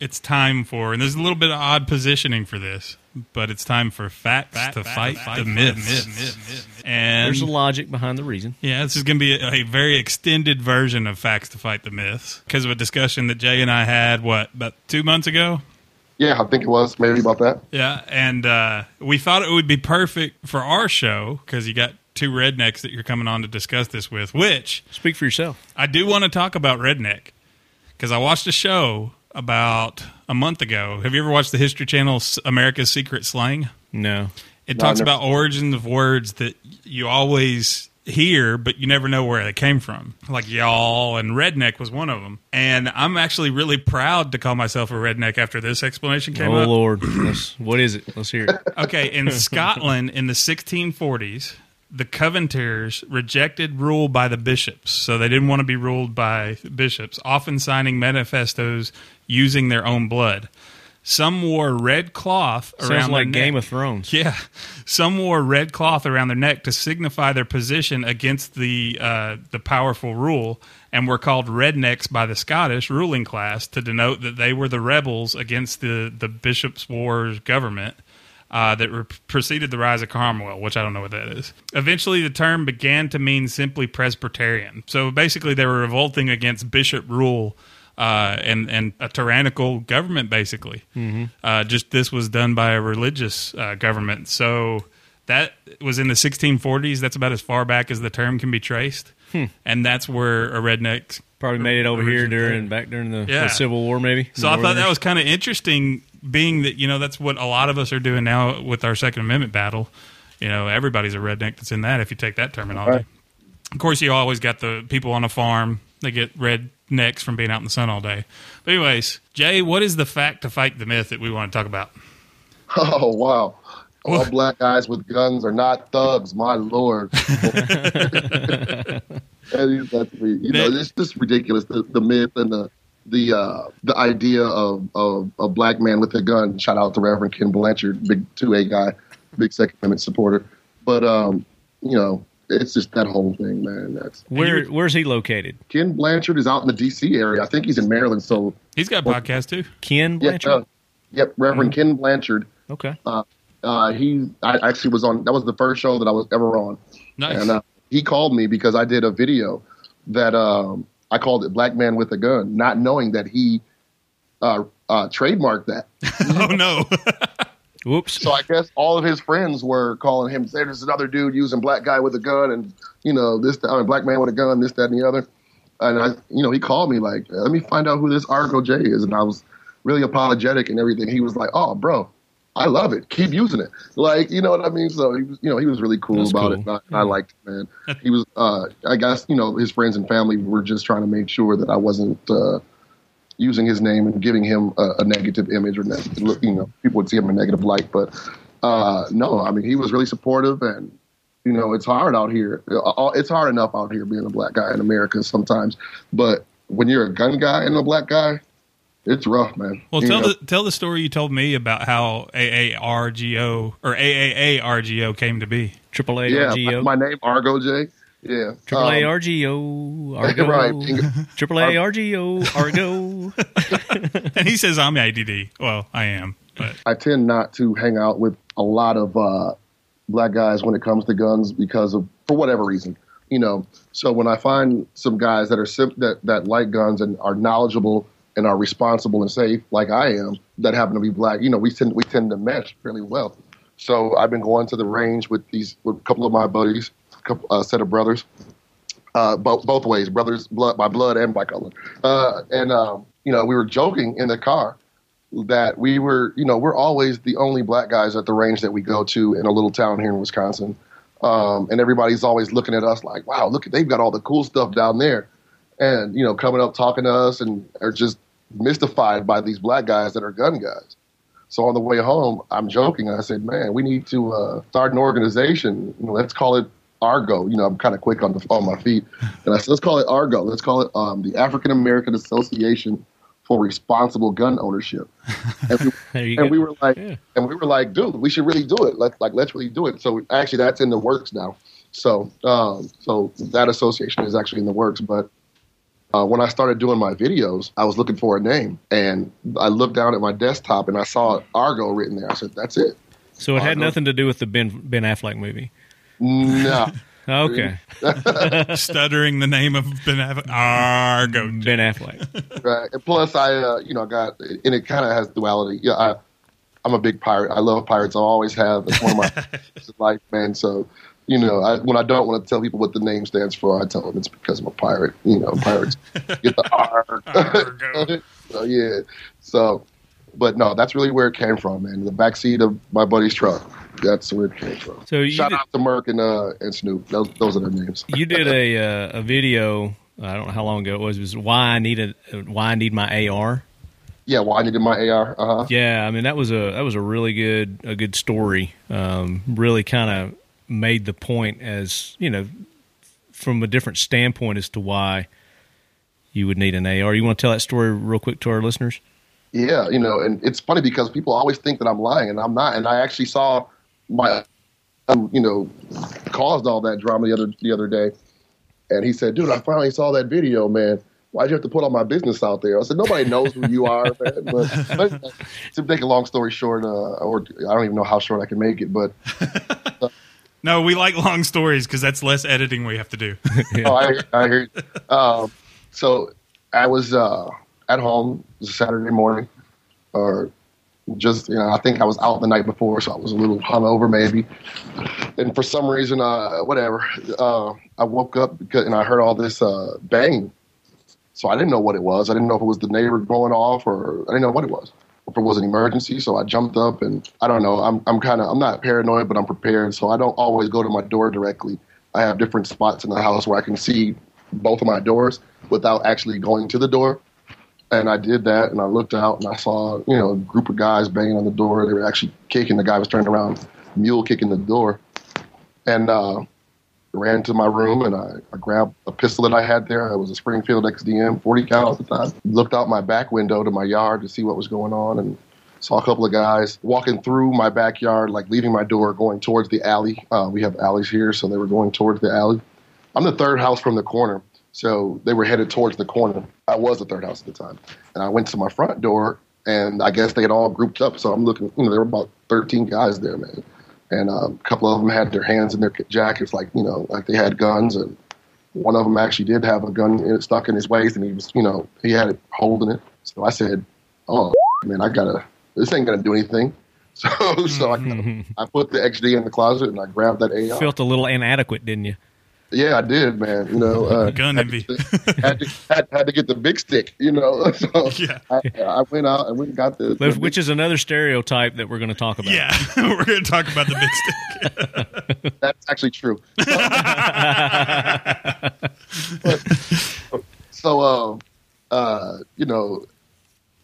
it's time for, and there's a little bit of odd positioning for this, but it's time for facts to fight, the myths. And There's a logic behind the reason. Yeah, this is going to be a, a very extended version of Facts to Fight the Myths because of a discussion that Jay and I had, what, about two months ago? yeah, I think it was maybe about that. Yeah, and uh, we thought it would be perfect for our show because you got two rednecks that you're coming on to discuss this with, which Speak for yourself. I do want to talk about redneck because I watched a show about a month ago. Have you ever watched the History Channel's America's Secret Slang? No. It No, talks about origins of words that you always hear, but you never know where they came from. Like y'all and redneck was one of them. And I'm actually really proud to call myself a redneck after this explanation came oh up. Lord, what is it? Let's hear it. Okay, in Scotland in the 1640s, the Covenanters rejected rule by the bishops, so they didn't want to be ruled by bishops, often signing manifestos using their own blood. Some wore red cloth Sounds around like their Game neck. of Thrones. Yeah, some wore red cloth around their neck to signify their position against the uh, the powerful rule, and were called rednecks by the Scottish ruling class to denote that they were the rebels against the the Bishop's Wars government. Uh, that re- preceded the rise of Cromwell, which I don't know what that is. Eventually, the term began to mean simply Presbyterian. So basically, they were revolting against bishop rule uh, and and a tyrannical government. Basically, uh, just this was done by a religious uh, government. So that was in the 1640s. That's about as far back as the term can be traced, and that's where a redneck Probably made it over here during back during the, the Civil War, maybe. So I thought that was kind of interesting, being that you know that's what a lot of us are doing now with our Second Amendment battle. You know, everybody's a redneck that's in that. If you take that terminology, Right. of course, you always got the people on a farm. They get rednecks from being out in the sun all day. But anyways, Jay, what is the fact to fight the myth that we want to talk about? Oh wow! All black guys with guns are not thugs, my lord. You know, it's just ridiculous. The, the myth and the the uh, the idea of, of a black man with a gun. Shout out to Reverend Ken Blanchard, big two A guy, big Second Amendment supporter. But um, you know, it's just that whole thing, man. That's Where where's he located? Ken Blanchard is out in the D.C. area. I think he's in Maryland. So He's got a podcast too. Ken yeah, Blanchard. uh, yep, Reverend Ken Blanchard. okay. Uh, he I actually was on. That was the first show that I was ever on. Nice. And uh, he called me because I did a video that um, I called it "Black Man with a Gun," not knowing that he uh, uh, trademarked that. oh no! Whoops. So I guess all of his friends were calling him, "There's another dude using black guy with a gun, and you know this, I mean, black man with a gun, this, that, and the other." And I, you know, he called me like, "Let me find out who this Argo J is," and I was really apologetic and everything. He was like, "Oh, bro." I love it. Keep using it. Like, you know what I mean? So he was, you know, he was really cool That's about cool. it. I, I liked it, man. He was, uh, I guess, you know, his friends and family were just trying to make sure that I wasn't, uh, using his name and giving him a, a negative image or negative, you know, people would see him in a negative light. But uh, no, I mean, he was really supportive, and you know, it's hard out here. Uh, It's hard enough out here being a black guy in America sometimes, but when you're a gun guy and a black guy, it's rough, man. Well, You tell know? the tell the story you told me about how AARGO or AAARGO came to be. Triple A yeah, R G O. my name Argo J. Yeah, Triple A Um, R G O. Argo. right. Triple A R G O. Argo. And he says I'm ADD. Well, I am, but I tend not to hang out with a lot of uh, black guys when it comes to guns because of for whatever reason, you know. So when I find some guys that are sim- that that like guns and are knowledgeable and are responsible and safe, like I am, that happen to be black, you know, we tend we tend to mesh really well. So I've been going to the range with these with a couple of my buddies, a uh, set of brothers, uh, both both ways, brothers, blood by blood and by color. Uh, and um, you know, we were joking in the car that we were, you know, we're always the only black guys at the range that we go to in a little town here in Wisconsin. Um, and everybody's always looking at us like, wow, look, they've got all the cool stuff down there. And, you know, coming up talking to us and are just mystified by these black guys that are gun guys. So on the way home, I'm joking. I said, man, we need to uh, start an organization. You know, let's call it Argo. You know, I'm kind of quick on the on my feet, and I said, let's call it Argo. Let's call it um, the African American Association for Responsible Gun Ownership. And we, and we were like, Yeah. and we were like, dude, we should really do it. Let like let's really do it. So actually, that's in the works now. So um, so that association is actually in the works, but. Uh, when I started doing my videos, I was looking for a name, and I looked down at my desktop and I saw Argo written there. I said, "That's it." So it had Argo. nothing to do with the Ben Ben Affleck movie. No, Okay. stuttering the name of Ben Affleck. Argo. Ben Affleck. right. And plus, I uh, you know got and it kind of has duality. Yeah, I I'm a big pirate. I love pirates. I always have. It's one of my life, man. So you know, I, when I don't want to tell people what the name stands for, I tell them it's because I'm a pirate. You know, pirates get the R. Argo. so yeah. So, but no, that's really where it came from, man. The backseat of my buddy's truck. That's where it came from. So you Shout did, out to Merck and uh, and Snoop. Those, those are their names. you did a uh, a video. I don't know how long ago it was. It was why I need a why I need my AR. Yeah, well, I needed my AR. Uh huh. Yeah, I mean that was a that was a really good a good story. Um, really kind of made the point as you know from a different standpoint as to why you would need an AR. You want to tell that story real quick to our listeners? Yeah, you know, and it's funny because people always think that I'm lying, and I'm not. And I actually saw my, um, you know, caused all that drama the other the other day. And he said, "Dude, I finally saw that video, man. Why'd you have to put all my business out there?" I said, "Nobody knows who you are, man." But, but to make a long story short, uh, or I don't even know how short I can make it, but No, we like long stories because that's less editing we have to do. oh, I, I hear. you. Um, so I was uh, at home. It was a Saturday morning, or just you know, I think I was out the night before, so I was a little hungover maybe. And for some reason, uh, whatever, uh, I woke up because, and I heard all this uh, bang. So I didn't know what it was. I didn't know if it was the neighbor going off, or I didn't know what it was. If it was an emergency, so I jumped up and I don't know. I'm I'm kind of I'm not paranoid, but I'm prepared. So I don't always go to my door directly. I have different spots in the house where I can see both of my doors without actually going to the door. And I did that, and I looked out, and I saw, you know, a group of guys banging on the door. They were actually kicking. The guy was turning around, mule kicking the door, and uh, ran to my room, and I, I grabbed a pistol that I had there. It was a Springfield XDM, 40 cal at the time. Looked out my back window to my yard to see what was going on, and saw a couple of guys walking through my backyard, like leaving my door, going towards the alley. Uh, we have alleys here, so they were going towards the alley. I'm the third house from the corner, so they were headed towards the corner. I was the third house at the time, and I went to my front door, and I guess they had all grouped up. So I'm looking, you know, there were about 13 guys there, man, and um, a couple of them had their hands in their jackets, like you know, like they had guns, and one of them actually did have a gun stuck in his waist, and he was, you know, he had it holding it. So I said, "Oh man, I gotta, this ain't gonna do anything." So, so I, I put the XD in the closet and I grabbed that AR. Felt a little inadequate, didn't you? Yeah, I did, man. You know, uh, Gun had envy. to- had, to, had, had to get the big stick. You know, so Yeah. I, I went out and went and got the. the Which is another stereotype that we're going to talk about. Yeah, we're going to talk about the big stick. That's actually true. so, uh, uh, you know,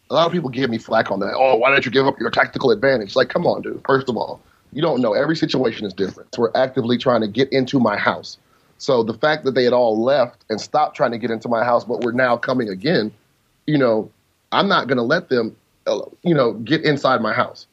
a lot of people give me flack on that. Oh, why don't you give up your tactical advantage? Like, come on, dude. First of all, you don't know. Every situation is different. We're actively trying to get into my house. So the fact that they had all left and stopped trying to get into my house, but we're now coming again, you know, I'm not going to let them, uh, you know, get inside my house.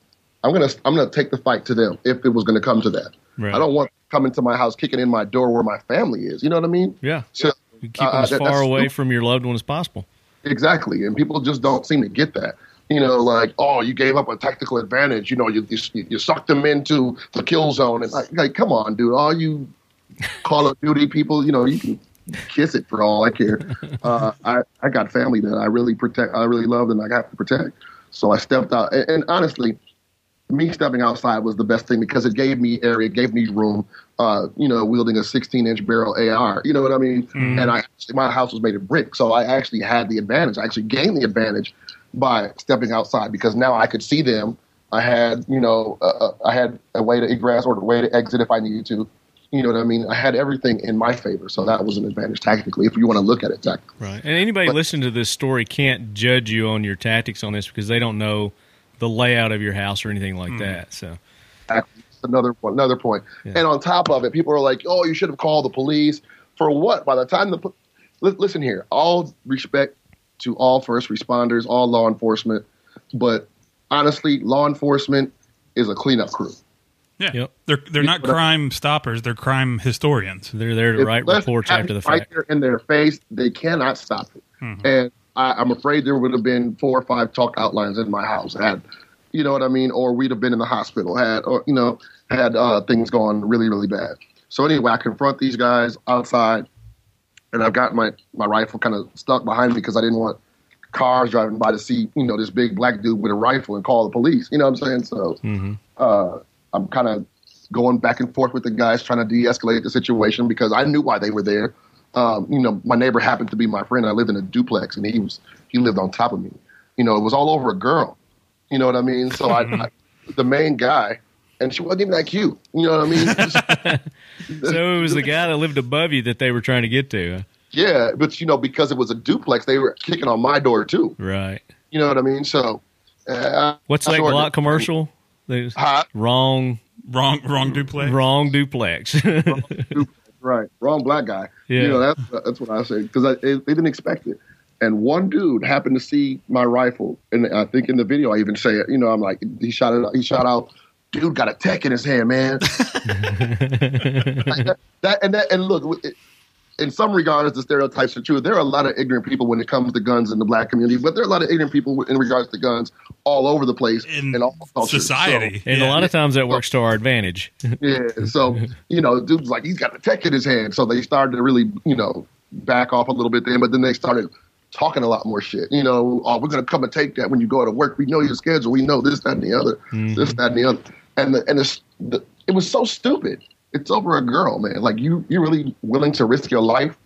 I'm gonna I'm gonna take the fight to them if it was going to come to that. Right. I don't want them coming to my house, kicking in my door where my family is. You know what I mean? Yeah. So, You keep them uh, as far that's away from your loved one as possible. Exactly, and people just don't seem to get that. You know, like, oh, you gave up a tactical advantage. You know, you you, you sucked them into the kill zone, and like, like, come on, dude. All you Call of Duty people, you know, you can kiss it for all I care. Uh, I I got family that I really protect, I really love, and I have to protect. So I stepped out, and, and honestly, me stepping outside was the best thing because it gave me area, it gave me room. Uh, you know, wielding a 16 inch barrel AR. You know what I mean? And I my house was made of brick, so I actually had the advantage. I actually gained the advantage by stepping outside because now I could see them. I had, you know, uh, I had a way to egress or a way to exit if I needed to. You know what I mean? I had everything in my favor, so that was an advantage tactically. If you want to look at it tactically, Right. And anybody But- listening to this story can't judge you on your tactics on this because they don't know the layout of your house or anything like hmm. that. So, That's another one, another point. Yeah. And on top of it, people are like, "Oh, you should have called the police for what?" By the time the po- li- listen here, all respect to all first responders, all law enforcement, but honestly, law enforcement is a cleanup crew. Yeah, Yep. they're they're not crime stoppers; they're crime historians. they're there to If write left reports happened after the right fact. there in their face, they cannot stop it. And I, I'm afraid there would have been four or five talk outlines in my house had, you know what I mean, or we'd have been in the hospital had, or you know, had uh, things gone really really bad. So anyway, I confront these guys outside, and I've got my my rifle kind of stuck behind me because I didn't want cars driving by to see you know this big black dude with a rifle and call the police. You know what I'm saying? So hmm uh, I'm kind of going back and forth with the guys trying to de-escalate the situation because I knew why they were there. Um, you know, my neighbor happened to be my friend. I lived in a duplex, and he was he lived on top of me. You know, it was all over a girl. You know what I mean? So I, I the main guy, and she wasn't even that cute. You know what I mean? So it was the guy that lived above you that they were trying to get to. yeah, but you know, because it was a duplex, they were kicking on my door too. Right. You know what I mean? So, uh, What's that Glock commercial? There's Hot. wrong, Wrong, wrong duplex. wrong duplex. Right, wrong black guy. Yeah. You know that's that's what I say because they, they didn't expect it, and one dude happened to see my rifle, and I think in the video I even say it. You know, I'm like, he shot it. He shot out. Dude got a Tec in his hand, man. Like that, that- and that and look, it, in some regards, the stereotypes are true. There are a lot of ignorant people when it comes to guns in the black community, but there are a lot of ignorant people in regards to guns all over the place In in all cultures. So- society. And a lot of times that works to our advantage. yeah. So, you know, dude's like, he's got a Tec in his hand. So they started to really, you know, back off a little bit then, but then they started talking a lot more shit. You know, oh, we're going to come and take that when you go to work. We know your schedule. We know this, that, and the other. This, mm-hmm. that, and the other. And the, and it's, the, it was so stupid. It's over a girl, man. Like, you, you're really willing to risk your life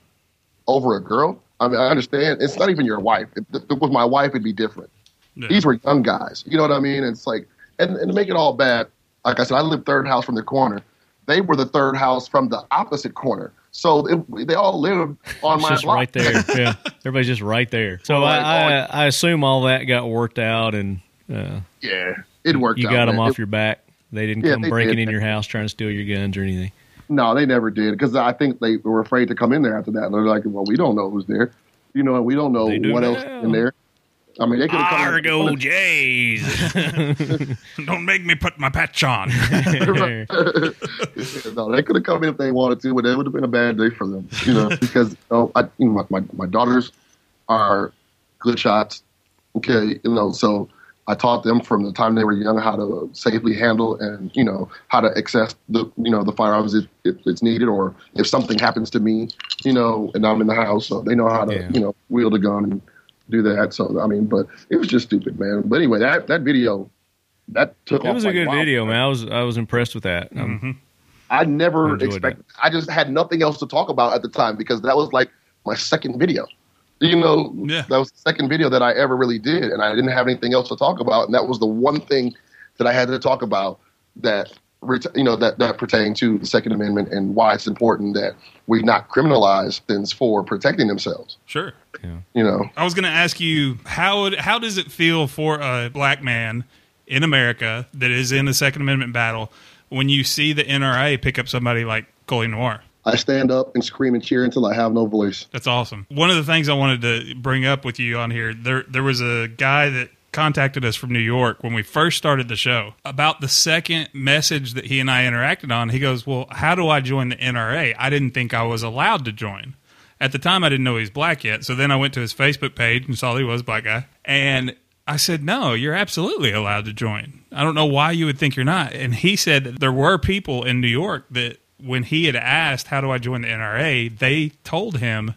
over a girl? I mean, I understand. It's not even your wife. If if it was my wife, it'd be different Yeah. these were young guys. You know what I mean? It's like, and, and to make it all bad, like I said, I live third house from the corner. They were the third house from the opposite corner. So it, they all lived on It's my just block. right there. Yeah, everybody's just right there. So like, I, I, I assume all that got worked out, and uh, yeah, it worked you out. got them off It- your back. They didn't Yeah, come they breaking did. in your house trying to steal your guns or anything. No, they never did because I think they were afraid to come in there after that. They're like, well, we don't know who's there. You know, and we don't know do what else now. is in there. I mean, they could have come in- Argo Jays. Don't make me put my patch on. no, they could have come in if they wanted to, but it would have been a bad day for them, you know, because you know, I, you know, my, my my daughters are good shots. Okay, you know, so I taught them from the time they were young how to safely handle and you know how to access the you know the firearms if, if it's needed or if something happens to me, you know, and I'm in the house, so they know how to Yeah. you know wield a gun and do that. So I mean, but it was just stupid, man. But anyway, that that video that took It off was a like good wildfire. video, man. I was I was impressed with that. Um, I never I enjoyed expected. I just had nothing else to talk about at the time because that was like my second video. You know, Yeah. that was the second video that I ever really did, and I didn't have anything else to talk about, and that was the one thing that I had to talk about that you know that that pertained to the Second Amendment and why it's important that we not criminalize things for protecting themselves. Sure. Yeah. You know, I was going to ask you how how does it feel for a black man in America that is in the Second Amendment battle when you see the NRA pick up somebody like Coley Noir? I stand up and scream and cheer until I have no voice. That's awesome. One of the things I wanted to bring up with you on here, there there was a guy that contacted us from New York when we first started the show about the second message that he and I interacted on. He goes, "Well, how do I join the NRA? I didn't think I was allowed to join." At the time, I didn't know he was black yet. So then I went to his Facebook page and saw he was a black guy, and I said, "No, you're absolutely allowed to join. I don't know why you would think you're not." And he said that there were people in New York that when he had asked, "How do I join the NRA?" they told him,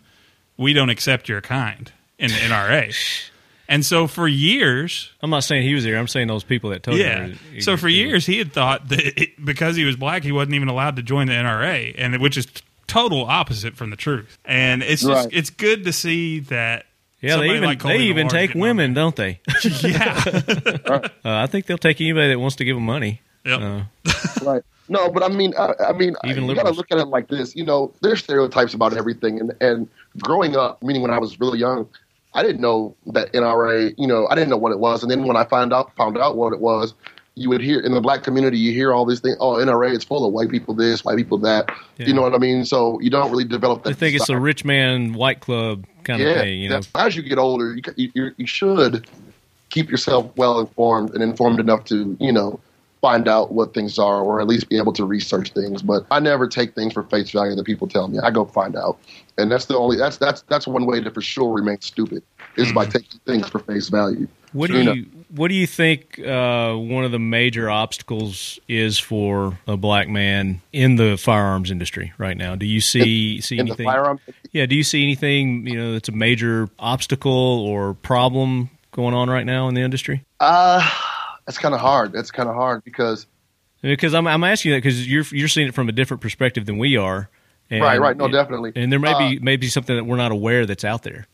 "We don't accept your kind in the NRA." And so for years, I'm not saying he was there. I'm saying those people that told yeah. him. were- So for years, he had thought that it, because he was black, he wasn't even allowed to join the NRA, and which is total opposite from the truth. And it's just Right. it's good to see that. Yeah, they even like they even take women, don't they? Yeah. uh, I think they'll take anybody that wants to give them money. Yep. Uh, right. No, but I mean, I, I mean, Even you got to look at it like this. You know, there's stereotypes about everything, and and growing up, meaning when I was really young, I didn't know that NRA. You know, I didn't know what it was, and then when I found out found out what it was, you would hear in the black community, you hear all these things. Oh, NRA, it's full of white people this, white people that. Yeah. You know what I mean? So you don't really develop that. I think it's a rich man white club kind yeah. of thing. You know, as you get older, you you you should keep yourself well informed and informed enough to you know find out what things are or at least be able to research things but i never take things for face value that people tell me i go find out and that's the only that's that's that's one way to for sure remain stupid is by taking things for face value What do You know. What do you think uh, one of the major obstacles is for a black man in the firearms industry right now? Do you see see in the anything? yeah, do you see anything you know that's a major obstacle or problem going on right now in the industry? uh that's kind of hard that's kind of hard because Because I'm I'm asking you that because you're you're seeing it from a different perspective than we are. And, right right no definitely And there may be Uh, be maybe something that we're not aware that's out there.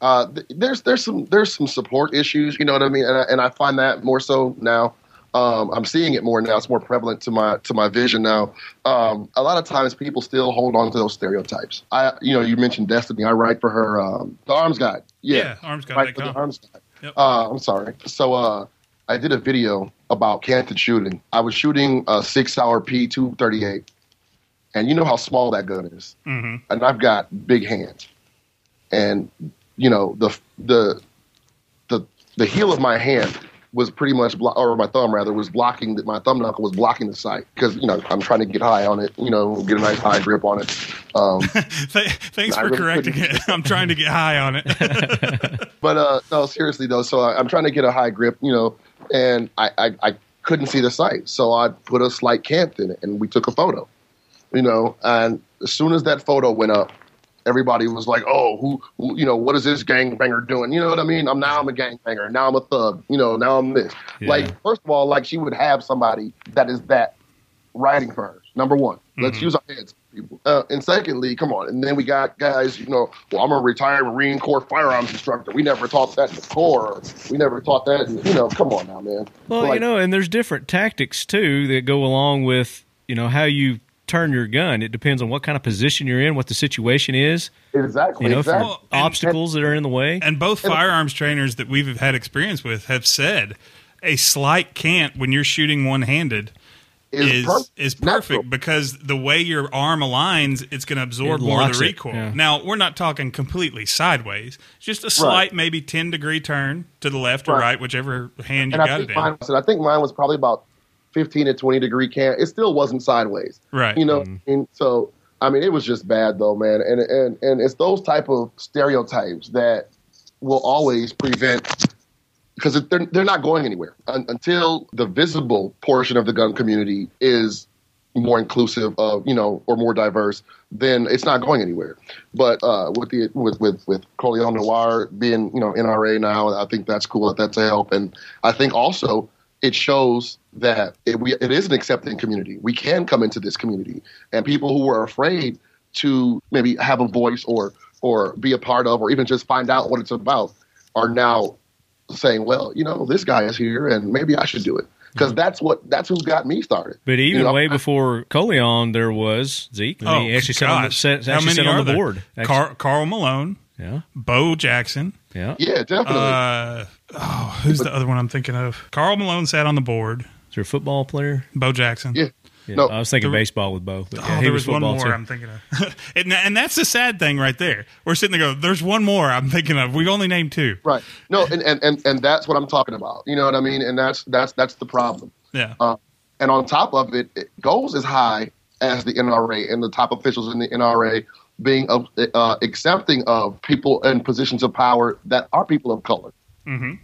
uh, th- there's there's some there's some support issues, you know what I mean, and I, and I find that more so now. Um, I'm seeing it more now. It's more prevalent to my to my vision now. Um, a lot of times, people still hold on to those stereotypes. I, you know, you mentioned Destiny. I write for her, um, the Arms Guide. Yeah, Yeah, Arms Guide Write for the. Arms Guide. Yep. Uh, I'm sorry. So uh, I did a video about Canton shooting. I was shooting a SIG Sauer P238, and you know how small that gun is hmm and I've got big hands. And you know the the the the heel of my hand was pretty much blo- or my thumb rather was blocking the, my thumb knuckle was blocking the sight because you know I'm trying to get high on it you know get a nice high grip on it um, Th- thanks for really correcting couldn't- it. I'm trying to get high on it. but uh no seriously though so I, I'm trying to get a high grip you know and I, I I couldn't see the sight, so I put a slight cant in it and we took a photo you know and as soon as that photo went up everybody was like, "Oh, who, who you know, what is this gangbanger doing?" You know what I mean? I'm now I'm a gangbanger. Now I'm a thug. You know, now I'm this. Yeah. Like, first of all, like she would have somebody that is that writing for her. Number one, let's mm-hmm. use our heads, people. Uh, and secondly, come on. And then we got guys. You know, well, I'm a retired Marine Corps firearms instructor. We never taught that in the Corps. We never taught that. In, you know, come on now, man. Well, Like, you know, and there's different tactics too that go along with you know how you turn your gun. It depends on what kind of position you're in, what the situation is. exactly. You know, exactly. for and- obstacles that are in the way. And both firearms trainers that we've had experience with have said a slight cant when you're shooting one handed is perfect. is Natural. perfect because the way your arm aligns, it's going to absorb It more of the recoil. yeah. Now we're not talking completely sideways; just a slight, maybe ten degree turn to the left or Right. right, whichever hand you and I got think it in. mine was, and I think mine was probably about 15 to 20 degree can. It still wasn't sideways. Right. You know, mm-hmm. and so I mean, it was just bad though, man. And and and it's those type of stereotypes that will always prevent because they're they're not going anywhere. Un- until the visible portion of the gun community is more inclusive of you know or more diverse then it's not going anywhere. But uh with the with with with Colion Noir being you know NRA now I think that's cool that that's a help. And I think also it shows that it, we, it is an accepting community. We can come into this community, and people who were afraid to maybe have a voice or or be a part of, or even just find out what it's about, are now saying, "Well, you know, this guy is here, and maybe I should do it." Because that's what that's who got me started. But even You know, way I- before Colion, there was Zeke. Oh, he actually sat on the, gosh. sat, How actually many sat on the board. Car- Karl Malone, yeah, Bo Jackson. yeah. Yeah, definitely. Uh, oh, who's the other one I'm thinking of? Karl Malone sat on the board. Is there a football player? Bo Jackson. yeah. Yeah, No, I was thinking there- baseball with Bo. But yeah, Oh, he there was one more too. I'm thinking of. and, and that's the sad thing right there. We're sitting there go, there's one more I'm thinking of. We only named two. Right. No, and, and, and, and that's what I'm talking about. You know what I mean? And that's that's that's the problem. Yeah. Uh, and on top of it, it goes as high as the NRA and the top officials in the NRA being uh, uh, accepting of people in positions of power that are people of color. Mhm.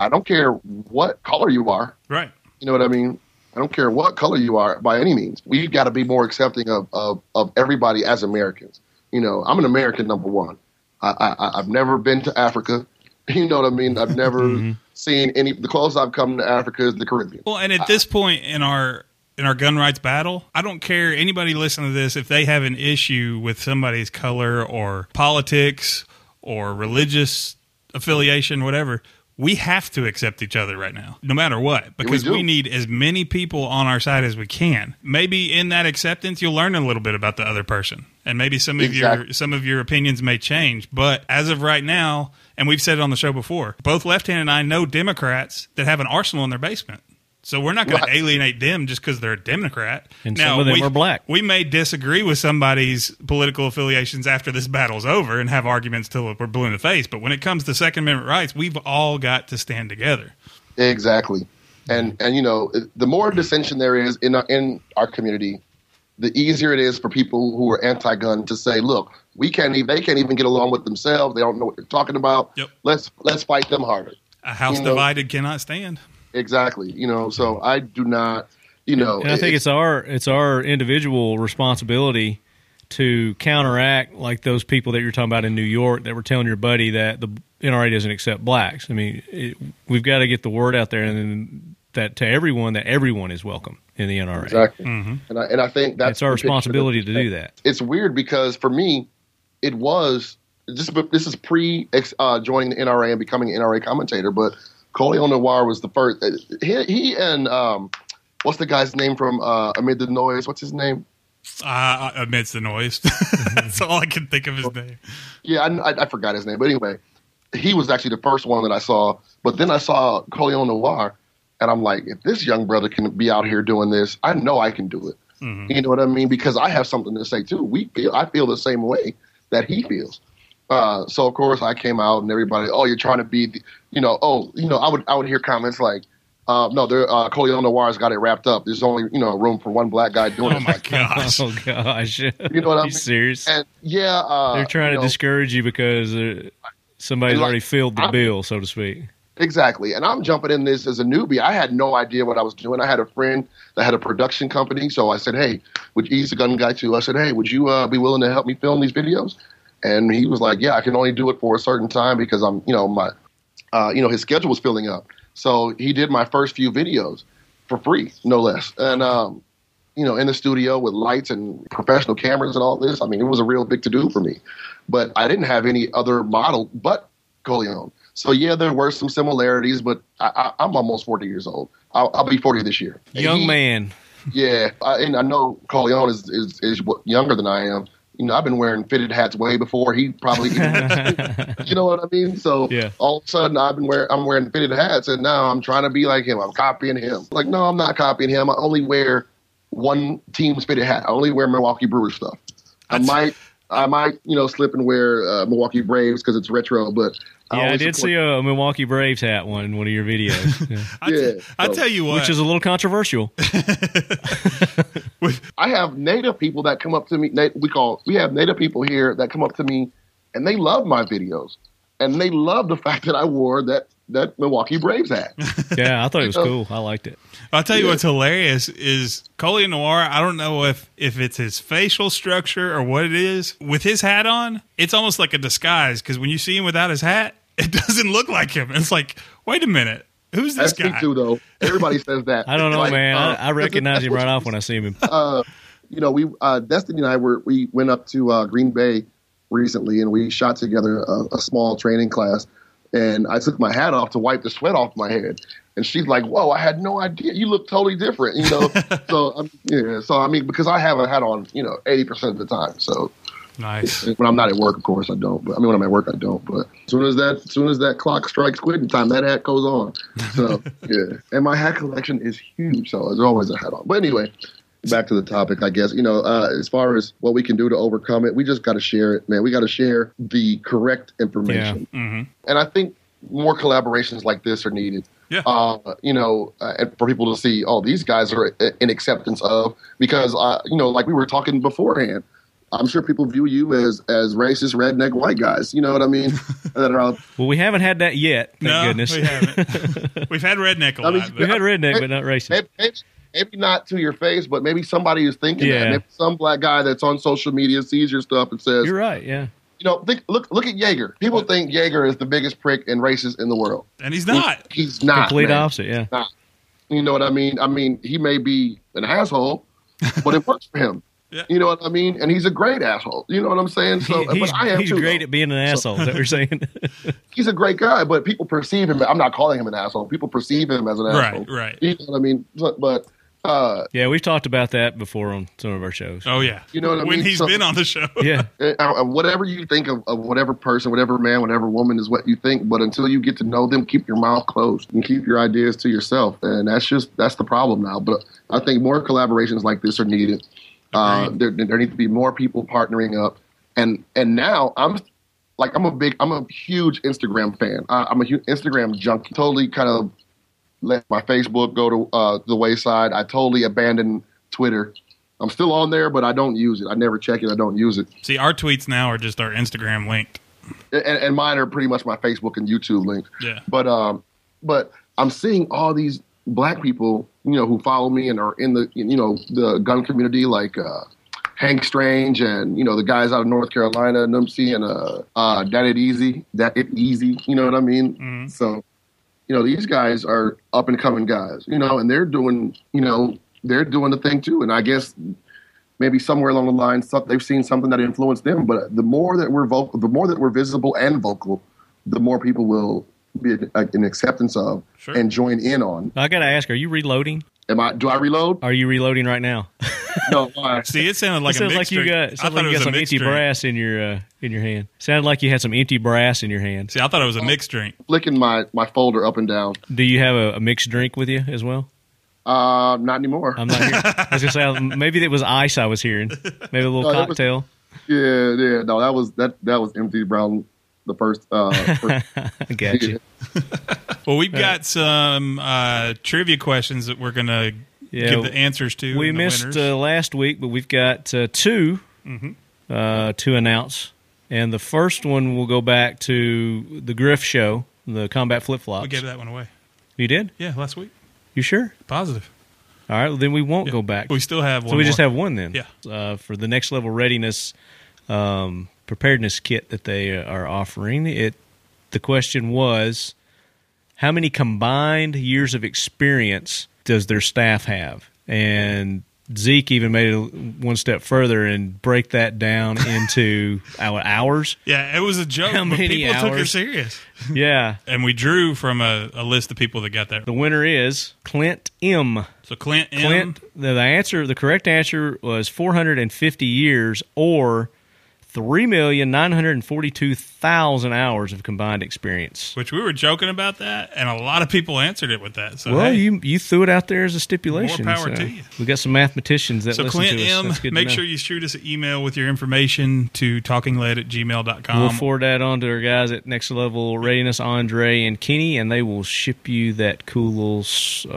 I don't care what color you are. Right. You know what I mean? I don't care what color you are by any means. We've got to be more accepting of, of, of everybody as Americans. You know, I'm an American, number one. I, I, I've never been to Africa. You know what I mean? I've never mm-hmm. seen any. The closest I've come to Africa is the Caribbean. Well, and at this point in our in our gun rights battle, I don't care anybody listening to this if they have an issue with somebody's color or politics or religious affiliation, whatever. We have to accept each other right now, no matter what, because do. we need as many people on our side as we can. Maybe in that acceptance, you'll learn a little bit about the other person, and maybe some of your some of your opinions may change. But as of right now, and we've said it on the show before, both Left Hand and I know Democrats that have an arsenal in their basement. So we're not going Right. to alienate them just because they're a Democrat. And some of them we, are black. We may disagree with somebody's political affiliations after this battle's over and have arguments till we're blue in the face. But when it comes to Second Amendment rights, we've all got to stand together. Exactly, and and you know, the more dissension there is in our, in our community, the easier it is for people who are anti-gun to say, "Look, we can't even they can't even get along with themselves. They don't know what they're talking about. Yep. Let's let's fight them harder." A house You know- divided cannot stand. Exactly. You know, so I do not. You know, And I think it's our it's our individual responsibility to counteract like those people that you're talking about in New York that were telling your buddy that the NRA doesn't accept blacks. I mean, it, we've got to get the word out there and then that to everyone that everyone is welcome in the NRA. exactly. And I and I think that's It's our responsibility to do that. It's weird because for me, it was this. This is pre uh, joining the NRA and becoming an NRA commentator, but Colion Noir was the first. uh, He, he and um, what's the guy's name from uh, Amid the Noise? What's his name? Uh, amidst the noise. That's all I can think of his name. Yeah, I, I, I forgot his name, but anyway, he was actually the first one that I saw. But then I saw Colion Noir, and I'm like, if this young brother can be out here doing this, I know I can do it. You know what I mean? Because I have something to say too. We feel, I feel the same way that he feels, Uh, so of course I came out and everybody, oh, you're trying to be, the, you know, oh, you know, I would I would hear comments like, uh, no, they're, uh, Colion Noir's got it wrapped up. There's only you know room for one black guy doing Oh it. my Like, gosh. Oh gosh, You know what I you mean? serious? And yeah, uh, They're trying to know, discourage you because uh, somebody's like, already filled the I'm- bill, so to speak. Exactly. And I'm jumping in this as a newbie. I had no idea what I was doing. I had a friend that had a production company. So I said, hey, would he's a gun guy too. I said, hey, would you uh, be willing to help me film these videos? And he was like, yeah, I can only do it for a certain time because I'm, you know, my, uh, you know, his schedule was filling up. So he did my first few videos for free, no less. And, um, you know, in the studio with lights and professional cameras and all this. I mean, it was a real big to do for me. But I didn't have any other model but Colion. So yeah, there were some similarities, but I, I'm almost 40 years old. I'll, I'll be 40 this year. Young he- man. Yeah, I, and I know Colion is, is is younger than I am. You know, I've been wearing fitted hats way before he probably. you know what I mean? So Yeah. all of a sudden, I've been wearing I'm wearing fitted hats, and now I'm trying to be like him. I'm copying him. Like, no, I'm not copying him. I only wear one team's fitted hat. I only wear Milwaukee Brewers stuff. I That's- might. I might, you know, slip and wear uh, Milwaukee Braves because it's retro, but Yeah, I did support- see a Milwaukee Braves hat one in one of your videos, yeah. I, t- Yeah, I so- tell you what, which is a little controversial. I have native people that come up to me. We call we have native people here that come up to me, and they love my videos, and they love the fact that I wore that that Milwaukee Braves hat. Yeah, I thought it was Oh. cool. I liked it. I'll tell you Yeah. what's hilarious is Coley Noir. I don't know if if it's his facial structure or what it is. With his hat on, it's almost like a disguise because when you see him without his hat, it doesn't look like him. It's like, wait a minute, who's this That's me guy? too, though. Everybody says that. I don't know, Like, man. uh, I, I recognize him right off when I see him. uh, you know, we uh, Destiny and I were we went up to uh, Green Bay recently, and we shot together a, a small training class. And I took my hat off to wipe the sweat off my head, and she's like, "Whoa, I had no idea. You look totally different." You know, so um, yeah. So I mean, because I have a hat on, you know, eighty percent of the time. So Nice. when I'm not at work, of course, I don't. But I mean, when I'm at work, I don't. But as soon as that, as soon as that clock strikes quitting time, that hat goes on. So yeah, and my hat collection is huge, so there's always a hat on. But anyway, back to the topic, I guess. You know, uh, as far as what we can do to overcome it, we just got to share it, man. We got to share the correct information, hmm and I think more collaborations like this are needed. Yeah. Uh, you know, uh, and for people to see, oh, these guys are in acceptance of, because, uh, you know, like we were talking beforehand, I'm sure people view you as as racist, redneck, white guys. You know what I mean? that are out. Well, we haven't had that yet. Thank no, goodness. we haven't. We've had redneck a I mean, lot. we but- had redneck, but not racist. Maybe, maybe, maybe not to your face, but maybe somebody is thinking Yeah. that. Maybe some black guy that's on social media sees your stuff and says, You're right. Yeah. you know, think, look look at Jaeger. People think Jaeger is the biggest prick and racist in the world. and he's not. He- he's not. Complete man. opposite. Yeah. You know what I mean? I mean, he may be an asshole, but it works for him. Yeah. You know what I mean? And he's a great asshole. You know what I'm saying? So, He- he's but I am he's too, great though. at being an asshole. Is that what you're saying? He's a great guy, but people perceive him. I'm not calling him an asshole. People perceive him as an asshole. Right, right. You know what I mean? But, but uh, yeah, we've talked about that before on some of our shows. Oh yeah. You know what I when mean? he's So- been on the show. Yeah. uh, uh, whatever you think of, of whatever person, whatever man, whatever woman is what you think. But until you get to know them, keep your mouth closed and keep your ideas to yourself. And that's just that's the problem now. But I think more collaborations like this are needed. Uh, there, there need to be more people partnering up. And and now I'm like I'm a big I'm a huge Instagram fan. I, I'm a huge Instagram junkie. Totally kind of let my Facebook go to uh, the wayside. I totally abandoned Twitter. I'm still on there, but I don't use it. I never check it. I don't use it. See, our tweets now are just our Instagram linked. and, and mine are pretty much my Facebook and YouTube links. Yeah. But um, but I'm seeing all these black people, you know, who follow me and are in the you know the gun community, like uh, Hank Strange and you know the guys out of North Carolina, Numsy and uh, uh, That It Easy, That It Easy. You know what I mean? Mhm. So, you know, these guys are up and coming guys, you know, and they're doing, you know, they're doing the thing too. And I guess maybe somewhere along the line, some, they've seen something that influenced them. But the more that we're vocal, the more that we're visible and vocal, the more people will be an, an acceptance of Sure. and join in on. I got to ask, are you reloading? Am I? Do I reload? Are you reloading right now? No. Why? See, it sounded like it a sounds mixed like you got I sounds thought like it you was got a some mixed empty drink. brass in your uh, in your hand. Sounded like you had some empty brass in your hand. See, I thought it was a mixed drink. Flicking my my folder up and down. Do you have a, a mixed drink with you as well? Uh, not anymore. I'm not here. I was gonna say maybe it was ice I was hearing. Maybe a little No, it was- cocktail. Yeah, yeah. No, that was that that was MT Brown the first. Uh, first I got you. Well, we've got some uh, trivia questions that we're going to Yeah, give the answers to. we missed uh, last week, but we've got uh, 2 Mm-hmm. uh, to announce. And the first one will go back to the Griff Show, the combat flip flops. we gave that one away. You did? Yeah, last week. You sure? Positive. All right, well, then we won't Yeah. go back. We still have one. so we just have one then. Yeah. Uh, for the next level readiness um, preparedness kit that they uh, are offering. It the question was, how many combined years of experience does their staff have? And Zeke even made it one step further and break that down into uh, our hours. Yeah, it was a joke, How but many people took it hours? serious. Yeah. And we drew from a, a list of people that got that. The winner is Clint M. So Clint M. Clint, the, the answer, the correct answer was 450 years or 3,942,000 hours of combined experience. which we were joking about that, and a lot of people answered it with that. So Well, hey, you you threw it out there as a stipulation. More power so to you. We got some mathematicians that so listen Clint to us. M. Make sure you shoot us an email with your information to talkinglead at gmail.com. We'll forward that on to our guys at Next Level Readiness, Andre and Kenny, and they will ship you that cool little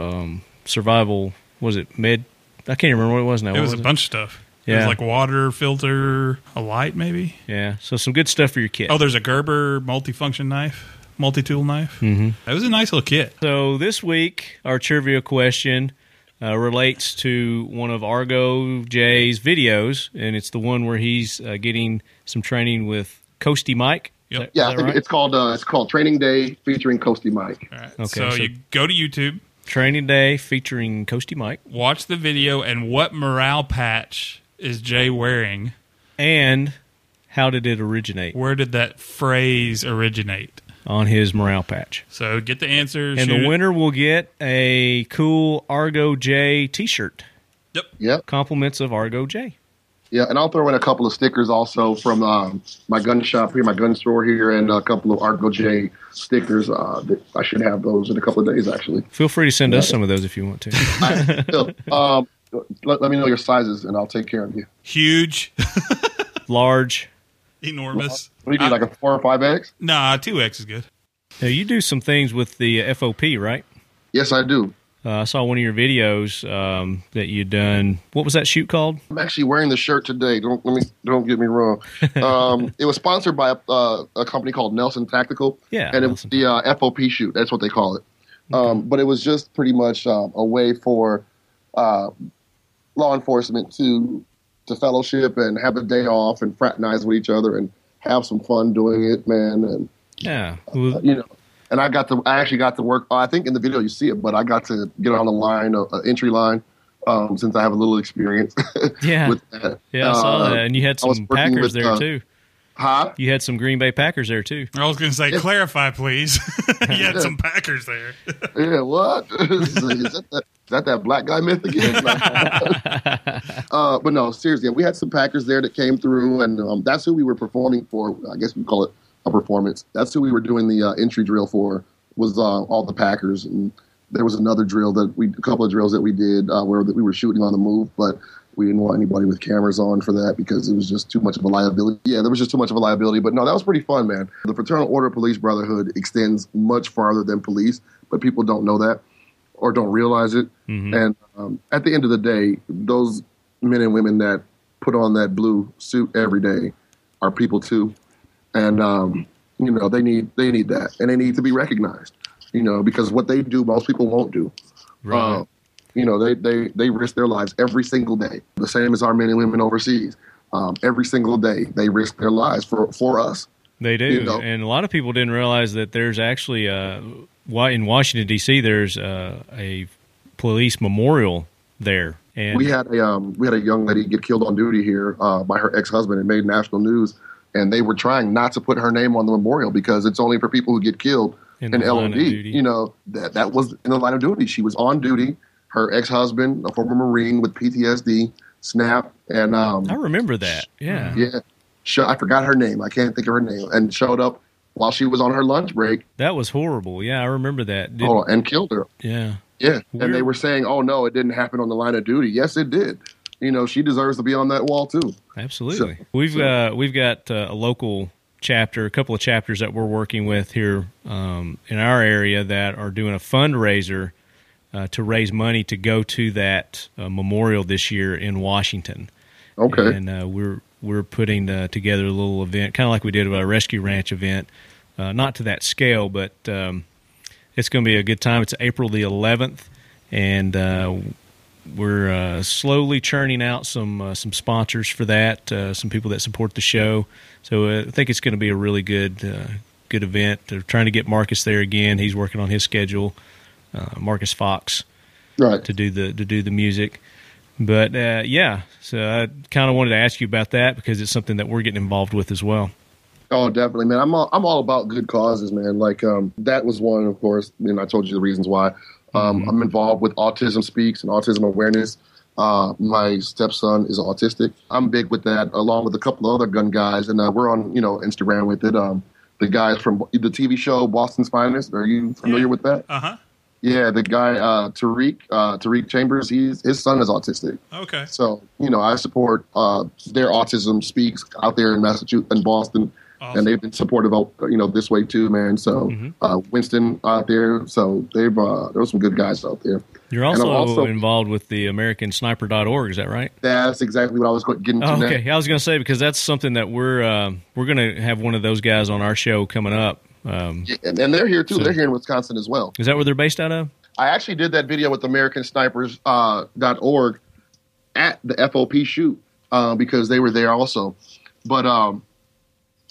um, survival. Was it med? I can't remember what it was now. it What was a it? bunch of stuff. It Yeah. was like water filter, a light maybe. Yeah, so some good stuff for your kit. Oh, there's a Gerber multifunction knife, multi-tool knife. Mm-hmm. That was a nice little kit. So this week, our trivia question uh, relates to one of Argo J's videos, and it's the one where he's uh, getting some training with Coasty Mike. Yep. that- Yeah, is that think right? it's called uh, it's called Training Day featuring Coasty Mike. All right. Okay, so, so- you go to YouTube, Training Day featuring Coasty Mike, watch the video, and what morale patch is Jay wearing? and how did it originate Where did that phrase originate? on his morale patch? So get the answers. And shoot the it. winner will get a cool Argo J T-shirt. Yep. Yep. Compliments of Argo J. Yeah, and I'll throw in a couple of stickers also from um, my gun shop here, my gun store here, and a couple of Argo J stickers. Uh, that I should have those in a couple of days, actually. Feel free to send us some of those if you want to. I, um, let, let me know your sizes, and I'll take care of you. Huge, Large. enormous. What do you need, like a four or five X? Nah, two X is good. Now you do some things with the uh, FOP, right? Yes, I do. Uh, I saw one of your videos um, that you'd done. What was that shoot called? I'm actually wearing the shirt today. Don't let me don't get me wrong. Um, it was sponsored by a, uh, a company called Nelson Tactical. Yeah, and it Nelson. was the uh, FOP shoot. That's what they call it. Um, but it was just pretty much um, a way for uh, law enforcement to to fellowship and have a day off and fraternize with each other and have some fun doing it, man. And Yeah. Well, you know, and I got to I actually got to work. I think in the video you see it, but I got to get on the line, uh, entry line, um, since I have a little experience. Yeah. with that. yeah, I saw Uh, that. And you had some Packers with, there, uh, too. Huh? You had some Green Bay Packers there, too. I was going to say, clarify, please. you had some Packers there. Yeah, what? is, that that, is that that black guy myth again? uh, but no, seriously, we had some Packers there that came through, and um, that's who we were performing for. I guess we call it a performance. That's who we were doing the uh, entry drill for. Was uh, all the Packers, and there was another drill that we, a couple of drills that we did uh, where we were shooting on the move, but we didn't want anybody with cameras on for that because it was just too much of a liability. Yeah, there was just too much of a liability. But no, that was pretty fun, man. The Fraternal Order of Police Brotherhood extends much farther than police, but people don't know that or don't realize it. And um, at the end of the day, those men and women that put on that blue suit every day are people too, and um, you know they need they need that, and they need to be recognized. You know, because what they do, most people won't do. Right. Uh, you know, they, they, they risk their lives every single day, the same as our men and women overseas. Um, every single day, they risk their lives for, for us. They do, you know. and a lot of people didn't realize that there's actually uh, why in Washington D.C. there's uh, a police memorial there, and We had a um, we had a young lady get killed on duty here uh, by her ex husband. It made national news, and they were trying not to put her name on the memorial because it's only for people who get killed In in, the line of LOD. You know that that was in the line of duty. She was on duty. Her ex husband, a former Marine with PTSD, snap, and um, I remember that. Yeah, yeah, I forgot her name. I can't think of her name, and showed up while she was on her lunch break that was horrible. Yeah, I remember that. Did- oh, and killed her. Yeah, Yeah, and they were saying, "Oh no, it didn't happen on the line of duty." Yes, it did. you know, she deserves to be on that wall too. Absolutely. So- we've so- uh, we've got uh, a local chapter, a couple of chapters that we're working with here um, in our area that are doing a fundraiser uh, to raise money to go to that uh, memorial this year in Washington. Okay. And uh, we're we're putting uh, together a little event, kind of like we did a rescue ranch event, uh, not to that scale, but um, it's going to be a good time. It's April the 11th, and uh, we're uh, slowly churning out some uh, some sponsors for that, uh, some people that support the show. So I think it's going to be a really good uh, good event. They're trying to get Marcus there again. He's working on his schedule. Uh, Marcus Fox right. to do the to do the music. But uh, yeah, so I kind of wanted to ask you about that because it's something that we're getting involved with as well. Oh, definitely, man. I'm all, I'm all about good causes, man. Like um, that was one, of course. And I told you the reasons why. Um, I'm involved with Autism Speaks and Autism Awareness. Uh, my stepson is autistic. I'm big with that, along with a couple of other gun guys, and uh, we're on you know Instagram with it. Um, the guys from the TV show Boston's Finest. Are you familiar Yeah. with that? Uh huh. Yeah, the guy uh, Tariq uh, Tariq Chambers. He's his son is autistic. Okay. So you know, I support uh, their autism speaks out there in Massachusetts and Boston, Awesome. and they've been supportive of you know this way too, man. So Mhm. uh, Winston out there, so they've uh, there's some good guys out there. You're also, I'm also- involved with the AmericanSniper.org, is that right? That's exactly what I was getting to. Oh, now. okay, I was going to say because that's something that we're uh, we're going to have one of those guys on our show coming up. Um, And, and they're here too. So- they're here in Wisconsin as well. is that where they're based out of? I actually did that video with AmericanSnipers uh, dot org at the FOP shoot uh, because they were there also. But um,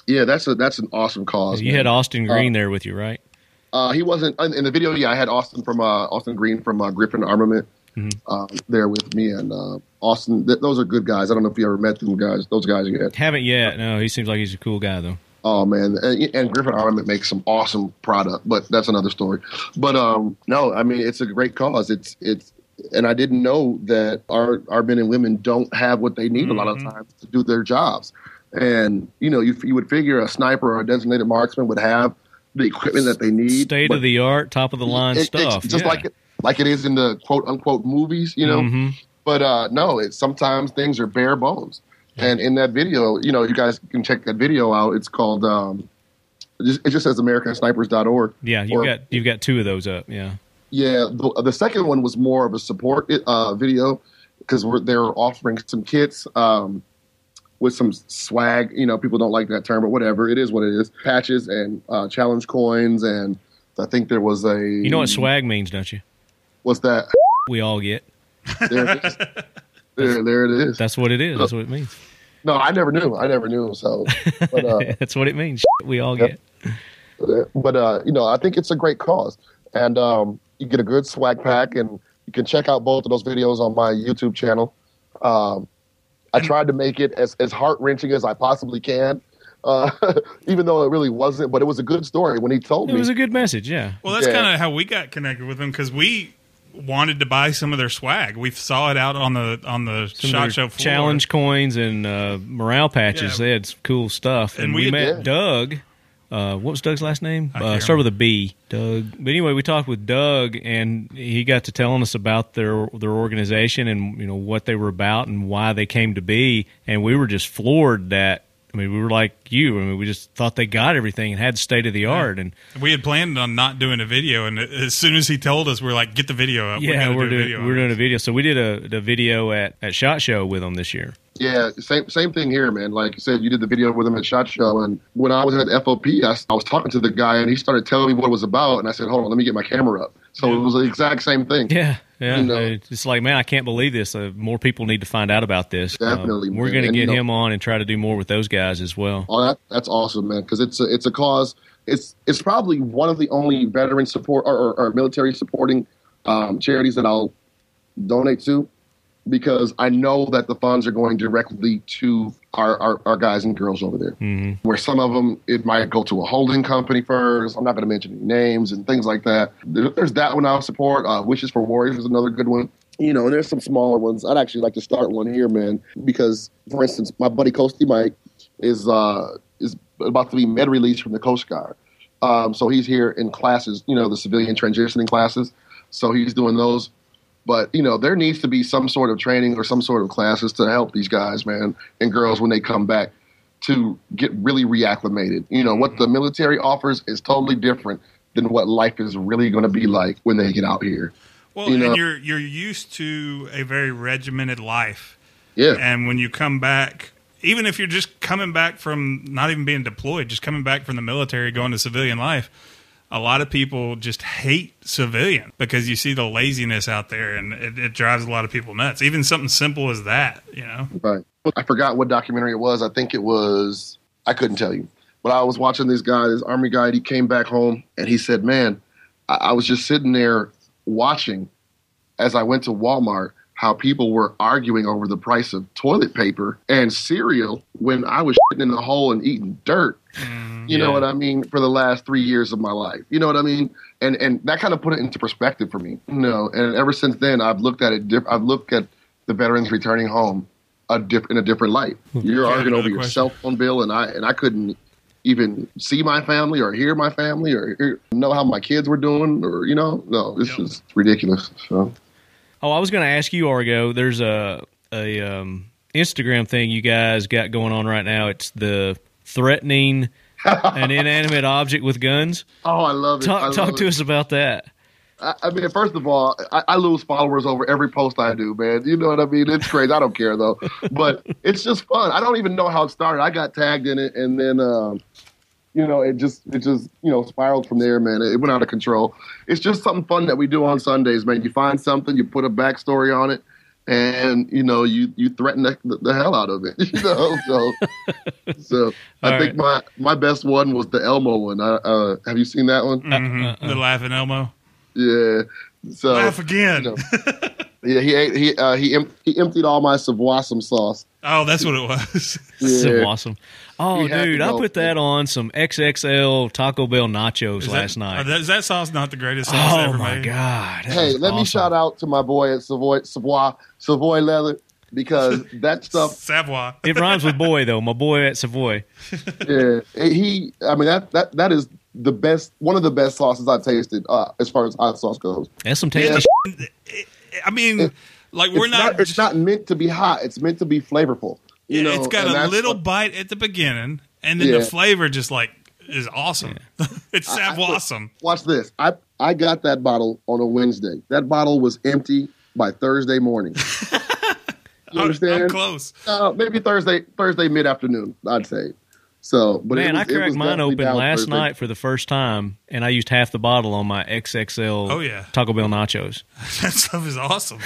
yeah, that's a that's an awesome cause. You man. had Austin Green there with you, right? Uh, he wasn't in the video. Yeah, I had Austin from uh, Austin Green from uh, Griffin Armament Mhm. uh, there with me, and uh, Austin. Th- those are good guys. I don't know if you ever met them guys. Those guys yet. Haven't yet. No, he seems like he's a cool guy though. Oh man, and, and Griffin Armament makes some awesome product, but that's another story. But um, no, I mean it's a great cause. It's it's, and I didn't know that our our men and women don't have what they need a lot of Mhm. times to do their jobs. And you know, you you would figure a sniper or a designated marksman would have the equipment that they need, State of the art, top of the line it- stuff. Just yeah. like it, like it is in the quote unquote movies, you know. Mhm. But uh, no, it's sometimes things are bare bones. And in that video, you know, you guys can check that video out. It's called. Um, it just, it just says AmericanSnipers.org. Yeah, you got you've got two of those up. Yeah. Yeah, the, the second one was more of a support uh, video because they're offering some kits um, with some swag. You know, people don't like that term, but whatever. It is what it is. Patches and uh, challenge coins, and I think there was a. You know what swag means, don't you? What's that? We all get. There it is. there, there it is. That's what it is. That's what it means. No, I never knew. I never knew. So, but uh, That's what it means. We all Yep. get. but uh, you know, I think it's a great cause, and um, you get a good swag pack, and you can check out both of those videos on my YouTube channel. Um, I tried to make it as as heart wrenching as I possibly can, uh, even though it really wasn't. But it was a good story when he told It me. was a good message. Yeah. Well, that's Yeah. kind of how we got connected with him because we wanted to buy some of their swag. We saw it out on the on the Some shot show floor. challenge coins and uh, morale patches. Yeah. They had some cool stuff. And, And we, we- met Yeah. Doug. Uh, what was Doug's last name? Uh, start with a B. Doug. But anyway, we talked with Doug, and he got to telling us about their their organization and you know what they were about and why they came to be. And we were just floored that. I mean, we were like you. I mean, we just thought they got everything and had state of the art. And We had planned on not doing a video, and as soon as he told us, we are like, "Get the video up." yeah, gonna we're, do a doing video we're doing it. a video. So we did a, a video at at Shot Show with them this year. Yeah, same same thing here, man. Like you said, you did the video with him at Shot Show, and when I was at FOP, I, I was talking to the guy, and he started telling me what it was about, and I said, "Hold on, let me get my camera up." So it was the exact same thing. Yeah, yeah. You know. it's like, man, I can't believe this. Uh, more people need to find out about this. Uh, Definitely, we're going to And, get you know- him on and try to do more with those guys as well. Oh, that, that's awesome, man. Because it's a, it's a cause. It's it's probably one of the only veteran support or, or, or military supporting um, charities that I'll donate to, because I know that the funds are going directly to our, our, our guys and girls over there. hmm Where some of them it might go to a holding company first. I'm not going to mention any names and things like that. There's that one I'll support. Uh, Wishes for Warriors is another good one. You know, and there's some smaller ones. I'd actually like to start one here, man, because for instance, my buddy Coasty Mike is uh, is about to be med released from the Coast Guard. Um, so he's here in classes, you know, the civilian transitioning classes. So he's doing those. But you know, there needs to be some sort of training or some sort of classes to help these guys, man, and girls when they come back to get really reacclimated. You know, what the military offers is totally different than what life is really going to be like when they get out here. Well, You know- and you're you're used to a very regimented life, Yeah, and when you come back, even if you're just coming back from not even being deployed, just coming back from the military, going to civilian life, a lot of people just hate civilian because you see the laziness out there, and it, it drives a lot of people nuts. Even something simple as that, you know. Right. I forgot what documentary it was. I think it was. I couldn't tell you, but I was watching this guy, this army guy. He came back home and he said, "Man, I, I was just sitting there watching as I went to Walmart." How people were arguing over the price of toilet paper and cereal when I was shitting in the hole and eating dirt. You know what I mean? For the last three years of my life. You know what I mean? And and that kind of put it into perspective for me. You know, and ever since then, I've looked at it. Diff- I've looked at the veterans returning home a diff- in a different light. You're Okay, arguing over another your question. cell phone bill, and I and I couldn't even see my family or hear my family or hear, know how my kids were doing or you know no this Yep. is ridiculous so Oh, I was going to ask you, Argo. There's a a um, Instagram thing you guys got going on right now. It's the threatening an inanimate object with guns. oh i love it Talk love talk to it. us about that. I, I mean, first of all, I, I lose followers over every post I do, man. You know what I mean? It's crazy. I don't care though, but it's just fun. I don't even know how it started. I got tagged in it, and then, um, you know, it just it just you know spiraled from there, man. It went out of control. It's just something fun that we do on Sundays, man. You find something, you put a backstory on it, and you know you you threaten the, the hell out of it. You know, so so I All think my my best one was the Elmo one. I, uh, have you seen that one? Mhm. The laughing Elmo. Yeah. So Laugh again. you know, yeah, he ate, he uh, he em- he emptied all my Savoisum sauce. Oh, that's what it was. So Yeah. awesome. Oh, You dude, I put that on some XXL Taco Bell nachos Is last that, night. that- is that sauce not the greatest sauce oh ever my made? god! Hey, was let me shout out to my boy at Savoy Savoy Savoy Leather because that stuff. Savoy. It rhymes with boy though. My boy at Savoy. Yeah, he. I mean that that that is the best. One of the best sauces I've tasted uh, as far as hot sauce goes. That's some tasty. Yeah. shit. I mean, like we're it's not. It's not meant to be hot. It's meant to be flavorful. You know, it's got a little what- bite at the beginning, and then Yeah. the flavor just like is awesome. it's I- I- Savoisum. Watch this. I I got that bottle on a Wednesday. That bottle was empty by Thursday morning. You understand? I'm close. Uh, maybe Thursday, Thursday mid afternoon, I'd say. So, but Man, was- I cracked mine open last Thursday. night for the first time, and I used half the bottle on my XXL Oh, yeah. Taco Bell nachos. that stuff is awesome.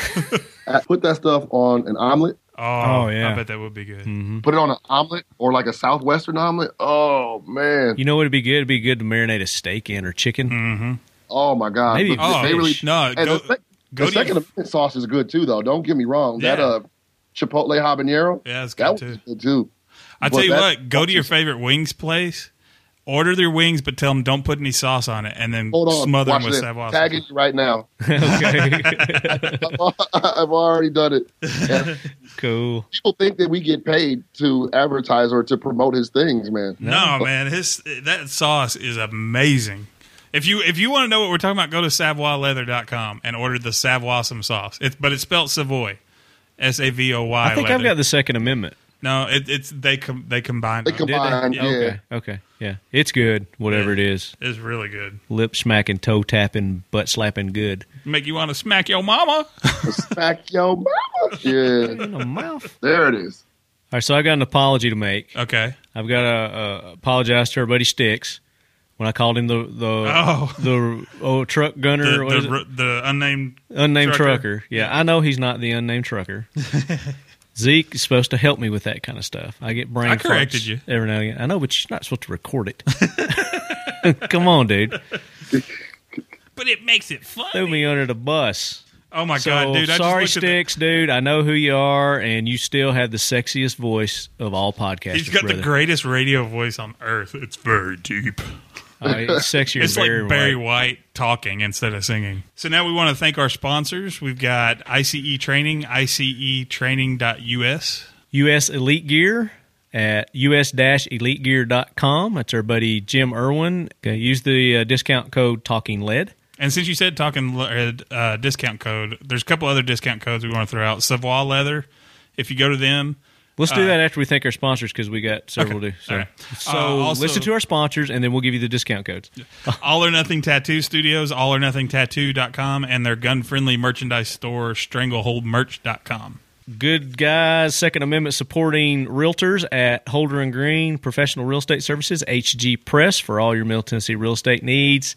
I put that stuff on an omelet. Oh, Oh, yeah. I bet that would be good. hmm Put it on an omelet or like a southwestern omelet. Oh man! You know what would be good? It'd be good to marinate a steak in or chicken. Mm-hmm. Oh my god! Maybe Oh, they really. no, And go, the, sec- go the to your- second amendment sauce is good too, though. Don't get me wrong. That uh, chipotle habanero. Yeah, it's that good was too. good too. I tell you what, go to your favorite wings place, order their wings, but tell them don't put any sauce on it, and then Hold on, smother watch them with this. Savoy Tagging sauce. you right now. okay, I've already done it. And cool. people think that we get paid to advertise or to promote his things, man. No, man, his that sauce is amazing. If you if you want to know what we're talking about, go to savoyleather.com and order the Savoisum sauce. It's but it's spelled Savoy, S A V O Y. I think I've got the Second Amendment. No. It, it's they com, they combined. They them. combine, Did yeah. Okay, okay, yeah, it's good. Whatever it is, It's really good. lip smacking, toe tapping, butt slapping, good. Make you want to smack your mama. Smack your mama. Yeah, In the mouth. there it is. All right, so I got an apology to make. Okay. I've got to uh, apologize to our buddy Sticks when I called him the the Oh. the oh, truck gunner, The, the, the unnamed. unnamed trucker. trucker. Yeah, I know he's not the unnamed trucker. Zeke is supposed to help me with that kind of stuff. I get brain I corrected you. every now and again. I know, but you're not supposed to record it. Come on, dude. But it makes it fun. Threw me under the bus. Oh my so god, dude! I sorry, just looked the- Sticks, dude. I know who you are, and you still have the sexiest voice of all podcasters. He's got brother. the greatest radio voice on earth. It's very deep. It's sexier It's than like Barry Barry White. White talking instead of singing. So now we want to thank our sponsors. We've got ICE Training, ICEtraining.us. U.S. Elite Gear at us-elitegear.com. That's our buddy Jim Irwin. Okay, use the uh, discount code Talking Lead. And since you said talking lead, uh, discount code, there's a couple other discount codes we want to throw out. Savoy Leather, if you go to them, Let's do that after we thank our sponsors because we got several Okay. to. So, All right. so Uh, also- listen to our sponsors and then we'll give you the discount codes. All or Nothing Tattoo Studios, all or nothing tattoo.com, and their gun friendly merchandise store, strangleholdmerch.com. Good guys, Second Amendment supporting realtors at Holder and Green Professional Real Estate Services, HG Press for all your Middle Tennessee real estate needs.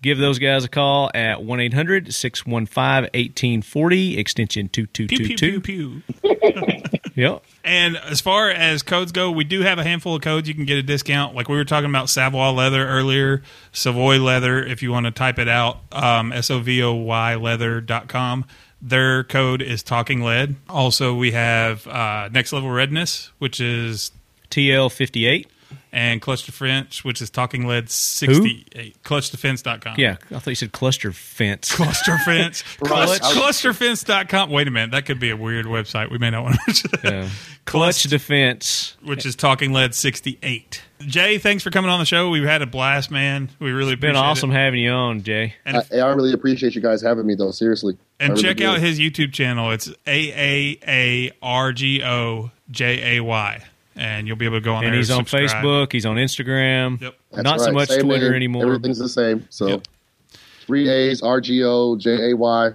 Give those guys a call at 1 800 615 1840, extension Pew, pew, 2222. pew, pew. Yep. And as far as codes go, we do have a handful of codes you can get a discount. Like we were talking about Savoy leather earlier, Savoy leather, if you want to type it out, um, S O V O Y leather.com. Their code is Talking Lead. Also, we have uh, Next Level Readiness, which is, TL58. And Clutch Defense, which is Talking Lead 68. ClutchDefense.com. Yeah, I thought you said cluster fence. Cluster Fence. Right. Clusterfence.com. Wait a minute. That could be a weird website. We may not want to mention that. Yeah. Clutch Defense. which is Talking Lead 68. Jay, thanks for coming on the show. We've had a blast, man. We really Been appreciate awesome It. having you on, Jay. And, I, I really appreciate you guys having me, though. Seriously. And really check do. out his YouTube channel. It's A A A R G O J A Y. And you'll be able to go on And there he's and on subscribe. Facebook. He's on Instagram. Yep. That's Not so much Same Twitter name. anymore. Everything's the same. So Yep. three A's, R G O J A Y,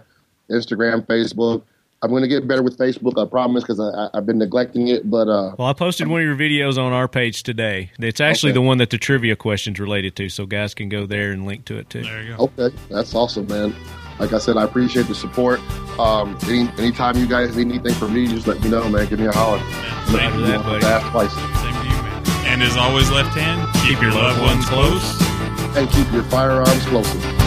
Instagram, Facebook. I'm going to get better with Facebook. I promise because I, I, I've been neglecting it. But uh, Well, I posted one of your videos on our page today. It's actually Okay. the one that the trivia questions related to, so guys can go there and link to it too. There you go. okay, that's awesome, man. Like I said, I appreciate the support. Um, any anytime you guys need anything from me, just let me know, man. Give me a holler. Yeah, same, that, buddy. Fast twice. same to you, man. And as always, left hand, keep, your loved ones close. And keep your firearms closer.